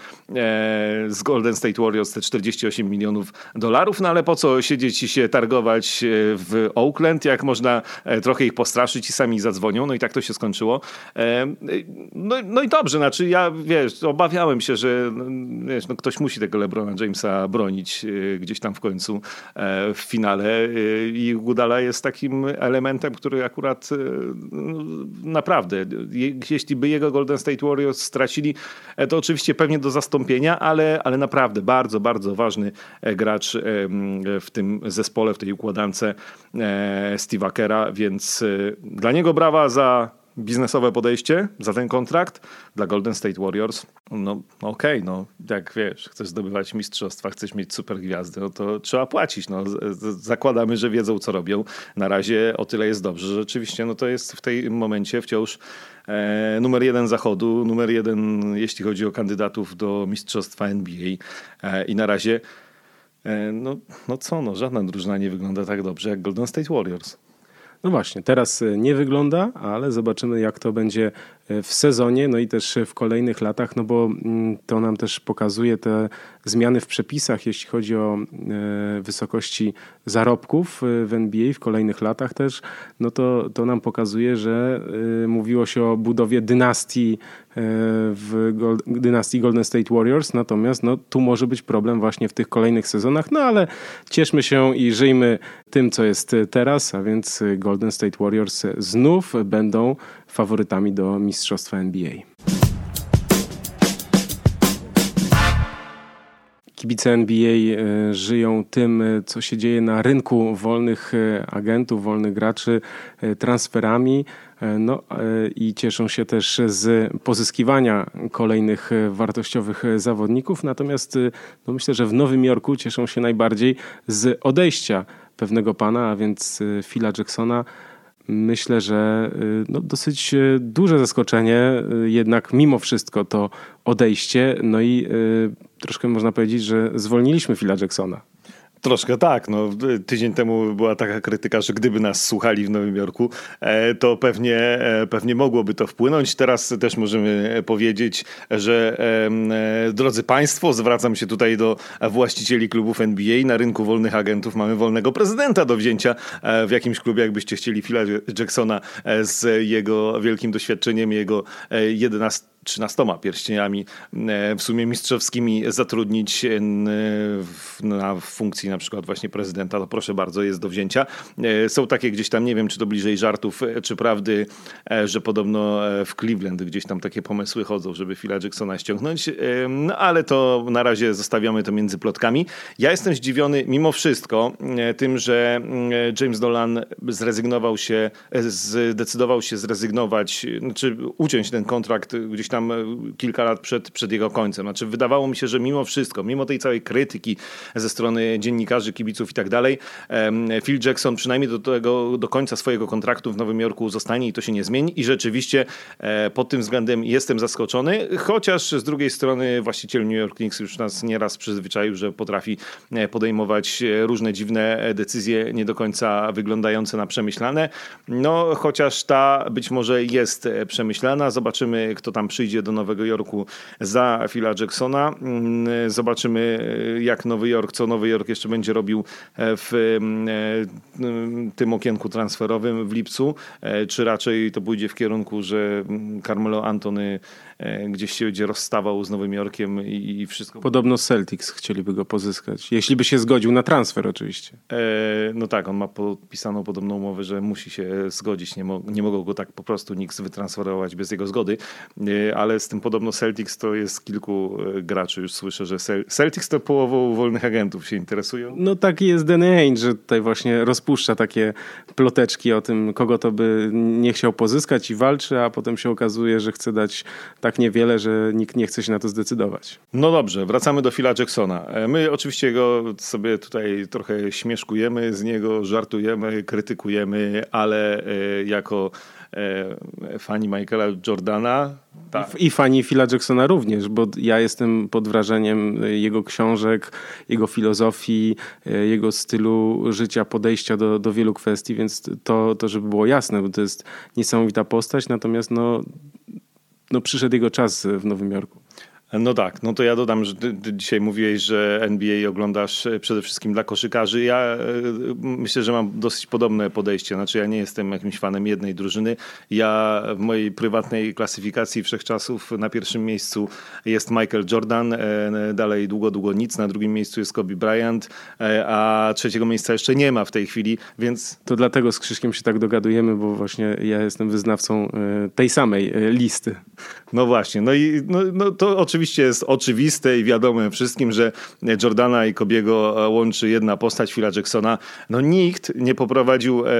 z Golden State Warriors, te 48 milionów dolarów, no ale po co siedzieć i się targować e, w Oakland, jak można trochę ich postraszyć i sami zadzwonią, no i tak to się skończyło. No, no i dobrze, znaczy ja, wiesz, obawiałem się, że wiesz, no ktoś musi tego LeBrona Jamesa bronić gdzieś tam w końcu w finale i Gudala jest takim elementem, który akurat e, naprawdę, jeśli by jego Golden State Warriors stracili, e, to oczywiście pewnie do zastąpienia, ale, ale naprawdę bardzo, bardzo ważny e, gracz w tym zespole, w tej układance Steve'a Kera, więc dla niego brawa za biznesowe podejście za ten kontrakt dla Golden State Warriors. No okej, okay, no jak wiesz, chcesz zdobywać mistrzostwa, chcesz mieć super gwiazdy, no to trzeba płacić. No, zakładamy, że wiedzą co robią. Na razie o tyle jest dobrze, rzeczywiście no to jest w tym momencie wciąż e, numer jeden zachodu, numer jeden jeśli chodzi o kandydatów do mistrzostwa NBA e, i na razie e, no, no co, no żadna drużyna nie wygląda tak dobrze jak Golden State Warriors. No właśnie, teraz e, nie wygląda, ale zobaczymy jak to będzie w sezonie, no i też w kolejnych latach, no bo mm, to nam też pokazuje te zmiany w przepisach, jeśli chodzi o e, wysokości zarobków w NBA w kolejnych latach też, no to, to nam pokazuje, że mówiło się o budowie dynastii w dynastii Golden State Warriors, natomiast no, tu może być problem właśnie w tych kolejnych sezonach, no ale cieszmy się i żyjmy tym, co jest teraz, a więc Golden State Warriors znów będą faworytami do mistrzostwa NBA. Kibice NBA e, żyją tym, e, co się dzieje na rynku wolnych e, agentów, wolnych graczy, transferami. No i cieszą się też z pozyskiwania kolejnych wartościowych zawodników. Natomiast no myślę, że w Nowym Jorku cieszą się najbardziej z odejścia pewnego pana, a więc Phila Jacksona. Myślę, że no, dosyć duże zaskoczenie, jednak mimo wszystko to odejście. No i troszkę można powiedzieć, że zwolniliśmy Phila Jacksona. Troszkę tak. No, tydzień temu była taka krytyka, że gdyby nas słuchali w Nowym Jorku, e, to pewnie, e, pewnie mogłoby to wpłynąć. Teraz też możemy powiedzieć, że e, drodzy Państwo, zwracam się tutaj do właścicieli klubów NBA. Na rynku wolnych agentów mamy wolnego prezydenta do wzięcia w jakimś klubie, jakbyście chcieli Phila Jacksona z jego wielkim doświadczeniem, jego 11 13 pierścieniami w sumie mistrzowskimi zatrudnić na funkcji na przykład właśnie prezydenta, to proszę bardzo, jest do wzięcia. E, są takie gdzieś tam, nie wiem czy to bliżej żartów, czy prawdy, że podobno w Cleveland gdzieś tam takie pomysły chodzą, żeby Phila Jacksona ściągnąć, no ale to na razie zostawiamy to między plotkami. Ja jestem zdziwiony mimo wszystko tym, że James Dolan zrezygnował się, zdecydował się zrezygnować, znaczy uciąć ten kontrakt gdzieś tam e, kilka lat przed, przed jego końcem. Znaczy, wydawało mi się, że mimo wszystko, mimo tej całej krytyki ze strony dziennikarzy, kibiców i tak dalej, Phil Jackson przynajmniej do, tego, do końca swojego kontraktu w Nowym Jorku zostanie i to się nie zmieni. I rzeczywiście e, pod tym względem jestem zaskoczony, chociaż z drugiej strony właściciel New York Knicks już nas nieraz przyzwyczaił, że potrafi e, podejmować różne dziwne decyzje, nie do końca wyglądające na przemyślane. No, chociaż ta być może jest przemyślana. Zobaczymy, kto tam przyjdzie przyjdzie do Nowego Jorku za Phila Jacksona. Mm, zobaczymy, jak Nowy Jork, co Nowy Jork jeszcze będzie robił e, w e, tym okienku transferowym w lipcu, e, czy raczej to pójdzie w kierunku, że Carmelo Antony gdzieś się będzie rozstawał z Nowym Jorkiem i wszystko. Podobno Celtics chcieliby go pozyskać, jeśli by się zgodził na transfer oczywiście. E, no tak, on ma podpisaną podobną umowę, że musi się zgodzić, nie, mo nie mogą go tak po prostu nikt wytransferować bez jego zgody, e, ale z tym podobno Celtics to jest kilku e, graczy, już słyszę, że Cel Celtics to połową wolnych agentów się interesują. No taki jest Danny Ainge, że tutaj właśnie rozpuszcza takie ploteczki o tym, kogo to by nie chciał pozyskać i walczy, a potem się okazuje, że chce dać tak niewiele, że nikt nie chce się na to zdecydować. No dobrze, wracamy do Phila Jacksona. E, my oczywiście go sobie tutaj trochę śmieszkujemy z niego, żartujemy, krytykujemy, ale e, jako e, fani Michaela Jordana. Tak. I fani Phila Jacksona również, bo ja jestem pod wrażeniem jego książek, jego filozofii, jego stylu życia, podejścia do, do wielu kwestii, więc to, to, żeby było jasne, bo to jest niesamowita postać, natomiast no, no, przyszedł jego czas w Nowym Jorku. No tak, no to ja dodam, że ty, ty, dzisiaj mówiłeś, że NBA oglądasz e, przede wszystkim dla koszykarzy. Ja e, myślę, że mam dosyć podobne podejście. Znaczy ja nie jestem jakimś fanem jednej drużyny. Ja w mojej prywatnej klasyfikacji wszechczasów na pierwszym miejscu jest Michael Jordan, e, dalej długo, długo nic. Na drugim miejscu jest Kobe Bryant, a trzeciego miejsca jeszcze nie ma w tej chwili, więc... To dlatego z Krzyszkiem się tak dogadujemy, bo właśnie ja jestem wyznawcą tej samej listy. No właśnie, no i no, no to oczywiście oczywiście jest oczywiste i wiadome wszystkim, że Jordana i Kobiego e, łączy jedna postać, Phila Jacksona. No nikt nie poprowadził, e,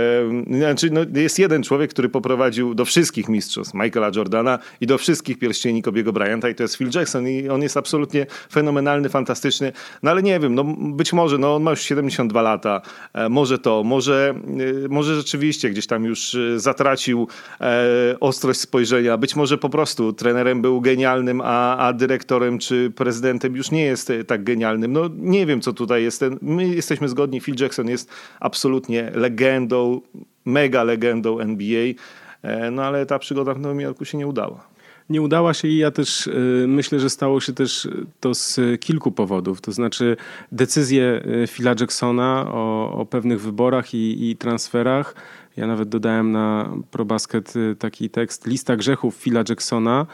znaczy no, jest jeden człowiek, który poprowadził do wszystkich mistrzostw Michaela Jordana i do wszystkich pierścieni Kobiego Bryanta i to jest Phil Jackson i on jest absolutnie fenomenalny, fantastyczny, no ale nie wiem, no być może, no on ma już 72 lata, e, może to, może, e, może rzeczywiście gdzieś tam już e, zatracił e, ostrość spojrzenia, być może po prostu trenerem był genialnym, a, a dyrektorem czy prezydentem już nie jest e, tak genialnym. No nie wiem, co tutaj jest. My jesteśmy zgodni, Phil Jackson jest absolutnie legendą, mega legendą NBA, e, no ale ta przygoda w Nowym Jorku się nie udała nie udała się i ja też y, myślę, że stało się też to z kilku powodów. To znaczy decyzje Phila Jacksona o, o pewnych wyborach i, i, transferach. Ja nawet dodałem na ProBasket taki tekst Lista grzechów Phila Jacksona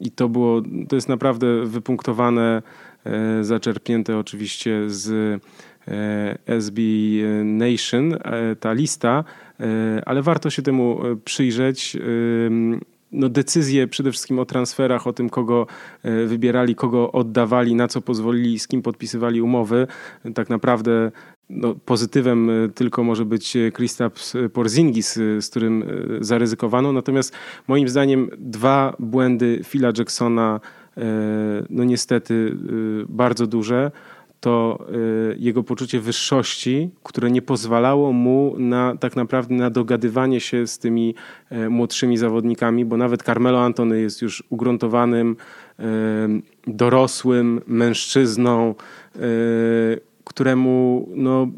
i to było, to jest naprawdę wypunktowane, e, zaczerpnięte oczywiście z e, SB Nation, e, ta lista, ale warto się temu przyjrzeć. No decyzje przede wszystkim o transferach, o tym, kogo wybierali, kogo oddawali, na co pozwolili, z kim podpisywali umowy, tak naprawdę no, pozytywem e, tylko może być Kristaps Porzingis, e, z którym e, zaryzykowano. Natomiast moim zdaniem dwa błędy Phila Jacksona, no niestety bardzo duże, to jego poczucie wyższości, które nie pozwalało mu na tak naprawdę na dogadywanie się z tymi młodszymi zawodnikami, bo nawet Carmelo Antony jest już ugruntowanym, dorosłym mężczyzną, któremu, no,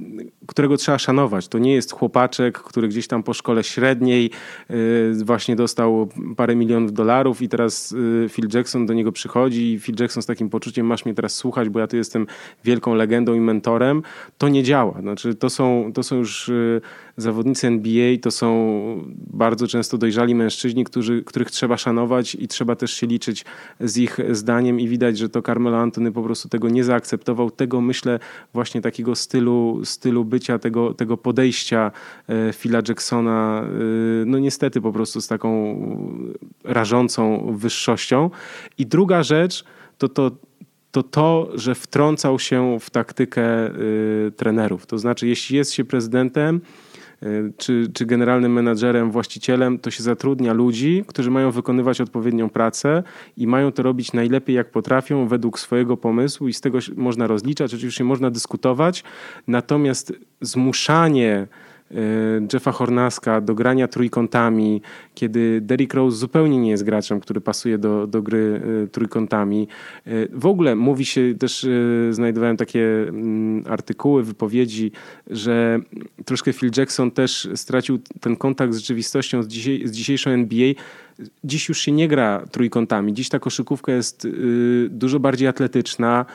którego trzeba szanować. To nie jest chłopaczek, który gdzieś tam po szkole średniej y, właśnie dostał parę milionów dolarów i teraz y, Phil Jackson do niego przychodzi i Phil Jackson z takim poczuciem masz mnie teraz słuchać, bo ja tu jestem wielką legendą i mentorem. To nie działa. Znaczy, to, są, to są już y, zawodnicy NBA, to są bardzo często dojrzali mężczyźni, którzy, których trzeba szanować i trzeba też się liczyć z ich zdaniem i widać, że to Carmelo Antony po prostu tego nie zaakceptował. Tego myślę właśnie takiego stylu, stylu bycia, tego, tego podejścia e, Phila Jacksona, e, no niestety po prostu z taką rażącą wyższością. I druga rzecz to to, to to, że wtrącał się w taktykę y, trenerów. To znaczy, jeśli jest się prezydentem, czy, czy generalnym menadżerem, właścicielem, to się zatrudnia ludzi, którzy mają wykonywać odpowiednią pracę i mają to robić najlepiej jak potrafią, według swojego pomysłu i z tego można rozliczać, oczywiście można dyskutować, natomiast zmuszanie Jeffa Hornaska do grania trójkątami, kiedy Derrick Rose zupełnie nie jest graczem, który pasuje do, do gry y, trójkątami. Y, w ogóle mówi się, też znajdowałem takie mm, artykuły, wypowiedzi, że troszkę Phil Jackson też stracił ten kontakt z rzeczywistością, z, z dzisiejszą NBA, dziś już się nie gra trójkątami. Dziś ta koszykówka jest dużo bardziej atletyczna,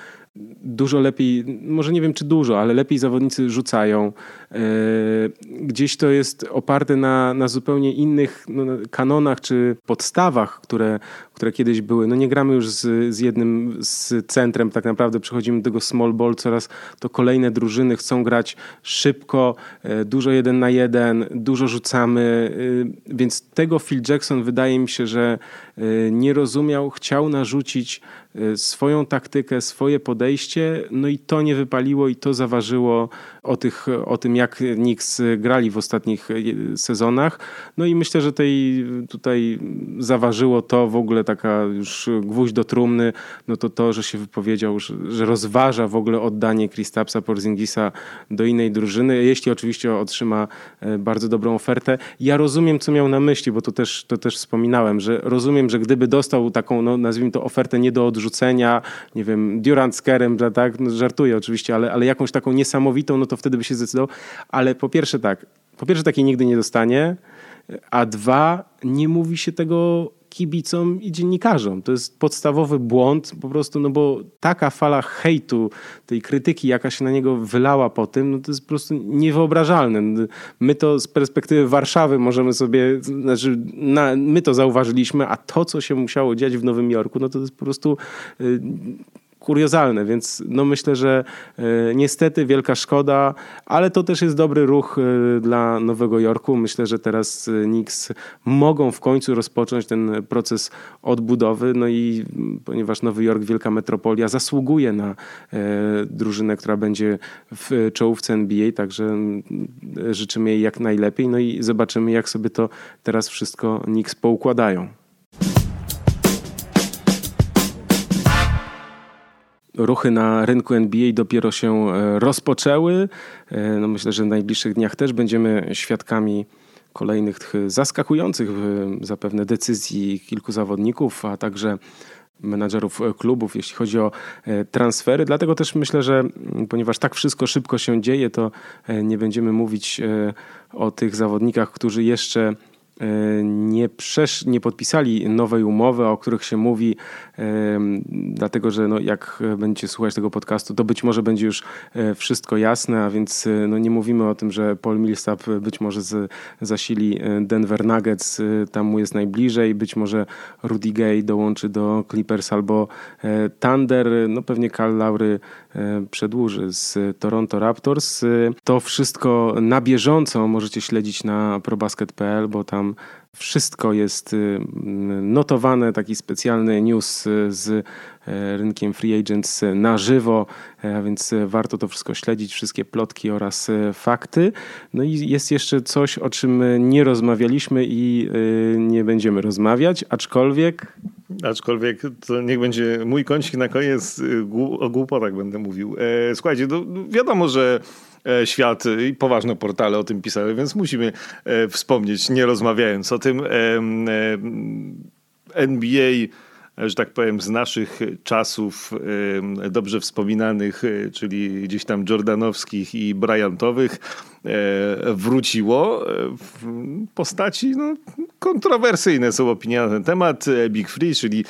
dużo lepiej, może nie wiem czy dużo, ale lepiej zawodnicy rzucają. E, gdzieś to jest oparte na, na zupełnie innych no, kanonach czy podstawach, które, które kiedyś były. No nie gramy już z, z jednym z centrem, tak naprawdę przechodzimy do tego small ball, coraz to kolejne drużyny chcą grać szybko, e, dużo jeden na jeden, dużo rzucamy, e, więc tego Phil Jackson wydaje mi się, że nie rozumiał, chciał narzucić swoją taktykę, swoje podejście, no i to nie wypaliło i to zaważyło o, tych, o tym, jak Knicks grali w ostatnich e, sezonach. No i myślę, że tej tutaj zaważyło to w ogóle taka już gwóźdź do trumny, no to to, że się wypowiedział, że, że rozważa w ogóle oddanie Kristapsa Porzingisa do innej drużyny, jeśli oczywiście otrzyma e, bardzo dobrą ofertę. Ja rozumiem, co miał na myśli, bo to też, to też wspominałem, że rozumiem, że gdyby dostał taką, no nazwijmy to ofertę nie do odrzucenia, nie wiem, Durant z Kerem, tak, no, żartuję oczywiście, ale, ale jakąś taką niesamowitą, no to wtedy by się zdecydował. Ale po pierwsze tak, po pierwsze takiej nigdy nie dostanie, a dwa, nie mówi się tego kibicom i dziennikarzom. To jest podstawowy błąd po prostu, no bo taka fala hejtu, tej krytyki, jaka się na niego wylała po tym, no to jest po prostu niewyobrażalne. My to z perspektywy Warszawy możemy sobie, znaczy na, my to zauważyliśmy, a to, co się musiało dziać w Nowym Jorku, no to jest po prostu y, kuriozalne, więc no myślę, że e, niestety wielka szkoda, ale to też jest dobry ruch e, dla Nowego Jorku. Myślę, że teraz e, Knicks mogą w końcu rozpocząć ten proces odbudowy, no i ponieważ Nowy Jork, wielka metropolia, zasługuje na drużynę, która będzie w czołówce NBA, także życzymy jej jak najlepiej, no i zobaczymy, jak sobie to teraz wszystko Knicks poukładają. Ruchy na rynku NBA dopiero się e, rozpoczęły. E, no myślę, że w najbliższych dniach też będziemy świadkami kolejnych zaskakujących zapewne decyzji kilku zawodników, a także menadżerów klubów, jeśli chodzi o e, transfery. Dlatego też myślę, że ponieważ tak wszystko szybko się dzieje, to nie będziemy mówić o tych zawodnikach, którzy jeszcze nie, przesz, nie podpisali nowej umowy, o których się mówi, dlatego że no, jak będziecie słuchać tego podcastu, to być może będzie już e, wszystko jasne, a więc e, no, nie mówimy o tym, że Paul Millsap być może z, zasili e, Denver Nuggets, tam mu jest najbliżej, być może Rudy Gay dołączy do Clippers albo Thunder, no pewnie Karl Laury przedłuży z Toronto Raptors. To wszystko na bieżąco możecie śledzić na probasket.pl, bo tam wszystko jest y, notowane, taki specjalny news z rynkiem free agents na żywo, a więc warto to wszystko śledzić, wszystkie plotki oraz fakty. No i jest jeszcze coś, o czym nie rozmawialiśmy i nie będziemy rozmawiać, aczkolwiek Aczkolwiek to niech będzie mój kącik na koniec, o głupotach będę mówił. E, słuchajcie, no wiadomo, że E, świat i poważne portale o tym pisały, więc musimy e, wspomnieć, nie rozmawiając o tym. NBA że tak powiem, z naszych czasów dobrze wspominanych, czyli gdzieś tam Jordanowskich i Bryantowych, wróciło e, w postaci no, kontrowersyjne są opinie na ten temat. E, Big Free, czyli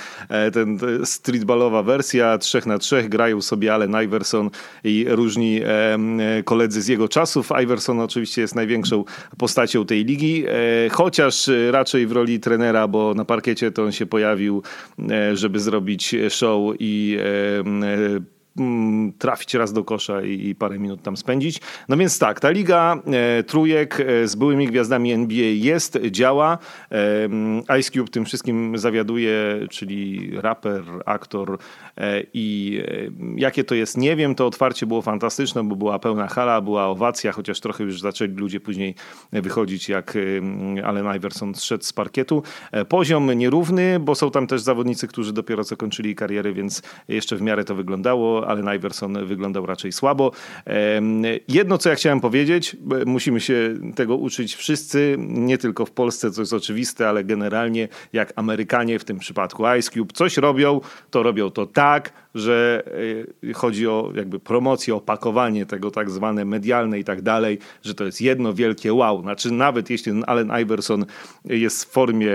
ten streetballowa wersja, trzech na trzech grają sobie Allen Iverson i różni koledzy z jego czasów. Iverson oczywiście jest największą postacią tej ligi, chociaż raczej w roli trenera, bo na parkiecie to on się pojawił, żeby zrobić show i trafić raz do kosza i, parę minut tam spędzić. No więc tak, ta liga e, trójek e, z byłymi gwiazdami NBA jest, działa. E, Ice Cube tym wszystkim zawiaduje, czyli raper, aktor i jakie to jest, nie wiem. To otwarcie było fantastyczne, bo była pełna hala, była owacja, chociaż trochę już zaczęli ludzie później wychodzić, jak Allen Iverson zszedł z parkietu. Poziom nierówny, bo są tam też zawodnicy, którzy dopiero co kończyli kariery, więc jeszcze w miarę to wyglądało ale Iverson wyglądał raczej słabo. Jedno, co ja chciałem powiedzieć, musimy się tego uczyć wszyscy, nie tylko w Polsce, co jest oczywiste, ale generalnie jak Amerykanie, w tym przypadku Ice Cube, coś robią, to robią to tak, że e, chodzi o jakby promocję, opakowanie tego tak zwane medialne i tak dalej, że to jest jedno wielkie wow. Znaczy nawet jeśli Allen Iverson jest w formie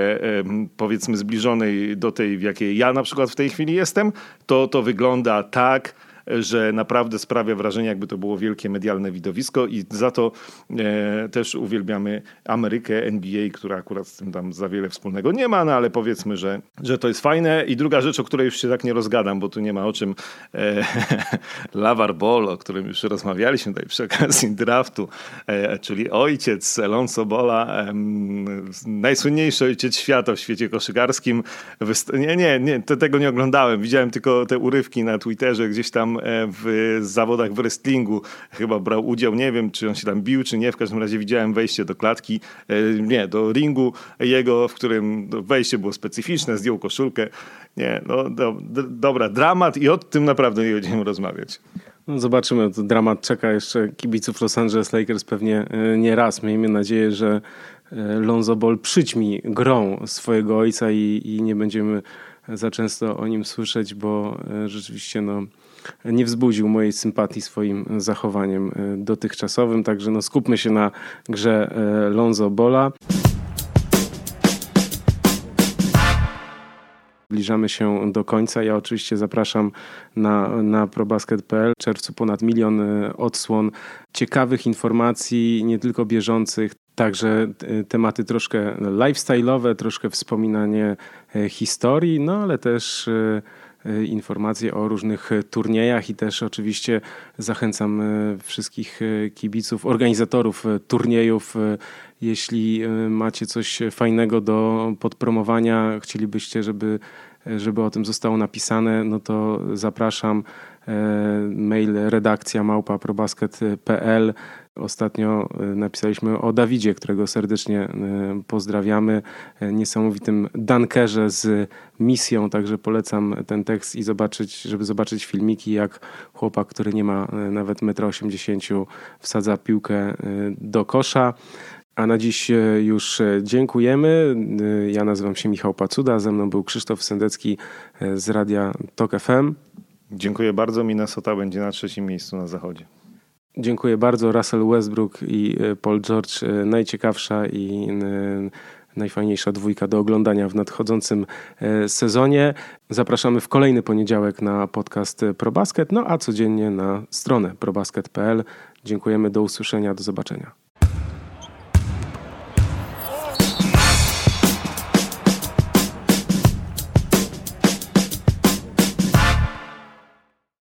powiedzmy zbliżonej do tej, w jakiej ja na przykład w tej chwili jestem, to to wygląda tak, że naprawdę sprawia wrażenie, jakby to było wielkie medialne widowisko i za to e, też uwielbiamy Amerykę, NBA, która akurat z tym tam za wiele wspólnego nie ma, no ale powiedzmy, że, że to jest fajne. I druga rzecz, o której już się tak nie rozgadam, bo tu nie ma o czym, e, Lavar Ball, o którym już rozmawialiśmy tutaj przy okazji draftu, e, czyli ojciec Alonso Bola, najsłynniejszy ojciec świata w świecie koszykarskim. Nie, nie, nie, tego nie oglądałem. Widziałem tylko te urywki na Twitterze gdzieś tam E, w zawodach w wrestlingu chyba brał udział. Nie wiem, czy on się tam bił, czy nie. W każdym razie widziałem wejście do klatki, e, nie, do ringu jego, w którym wejście było specyficzne, zdjął koszulkę. Nie, no do, do, dobra, dramat i o tym naprawdę nie będziemy rozmawiać. No zobaczymy, to dramat czeka jeszcze kibiców Los Angeles Lakers pewnie e, nie raz. Miejmy nadzieję, że Lonzo Ball przyćmi grą swojego ojca i, i nie będziemy za często o nim słyszeć, bo rzeczywiście no, nie wzbudził mojej sympatii swoim zachowaniem e, dotychczasowym. Także no, skupmy się na grze e, Lonzo Bola. Zbliżamy się do końca. Ja oczywiście zapraszam na, na probasket.pl. W czerwcu ponad milion e, odsłon ciekawych informacji, nie tylko bieżących, Także tematy troszkę lifestyle'owe, troszkę wspominanie historii, no ale też informacje o różnych turniejach i też oczywiście zachęcam y, wszystkich y, kibiców, organizatorów turniejów. Jeśli macie coś fajnego do podpromowania, chcielibyście, żeby, żeby o tym zostało napisane, no to zapraszam. Mail redakcja małpa probasket.pl Ostatnio e, napisaliśmy o Dawidzie, którego serdecznie e, pozdrawiamy. E, niesamowitym dankerze z misją, także polecam ten tekst i zobaczyć, żeby zobaczyć filmiki, jak chłopak, który nie ma nawet 1,80 m, wsadza piłkę do kosza. A na dziś już dziękujemy. Ja nazywam się Michał Pacuda, ze mną był Krzysztof Sendecki z Radia TOK FM. Dziękuję bardzo. Minnesota będzie na trzecim miejscu na zachodzie. Dziękuję bardzo. Russell Westbrook i e, Paul George e, najciekawsza i e, najfajniejsza dwójka do oglądania w nadchodzącym sezonie. Zapraszamy w kolejny poniedziałek na podcast ProBasket, no a codziennie na stronę probasket.pl. Dziękujemy, do usłyszenia, do zobaczenia.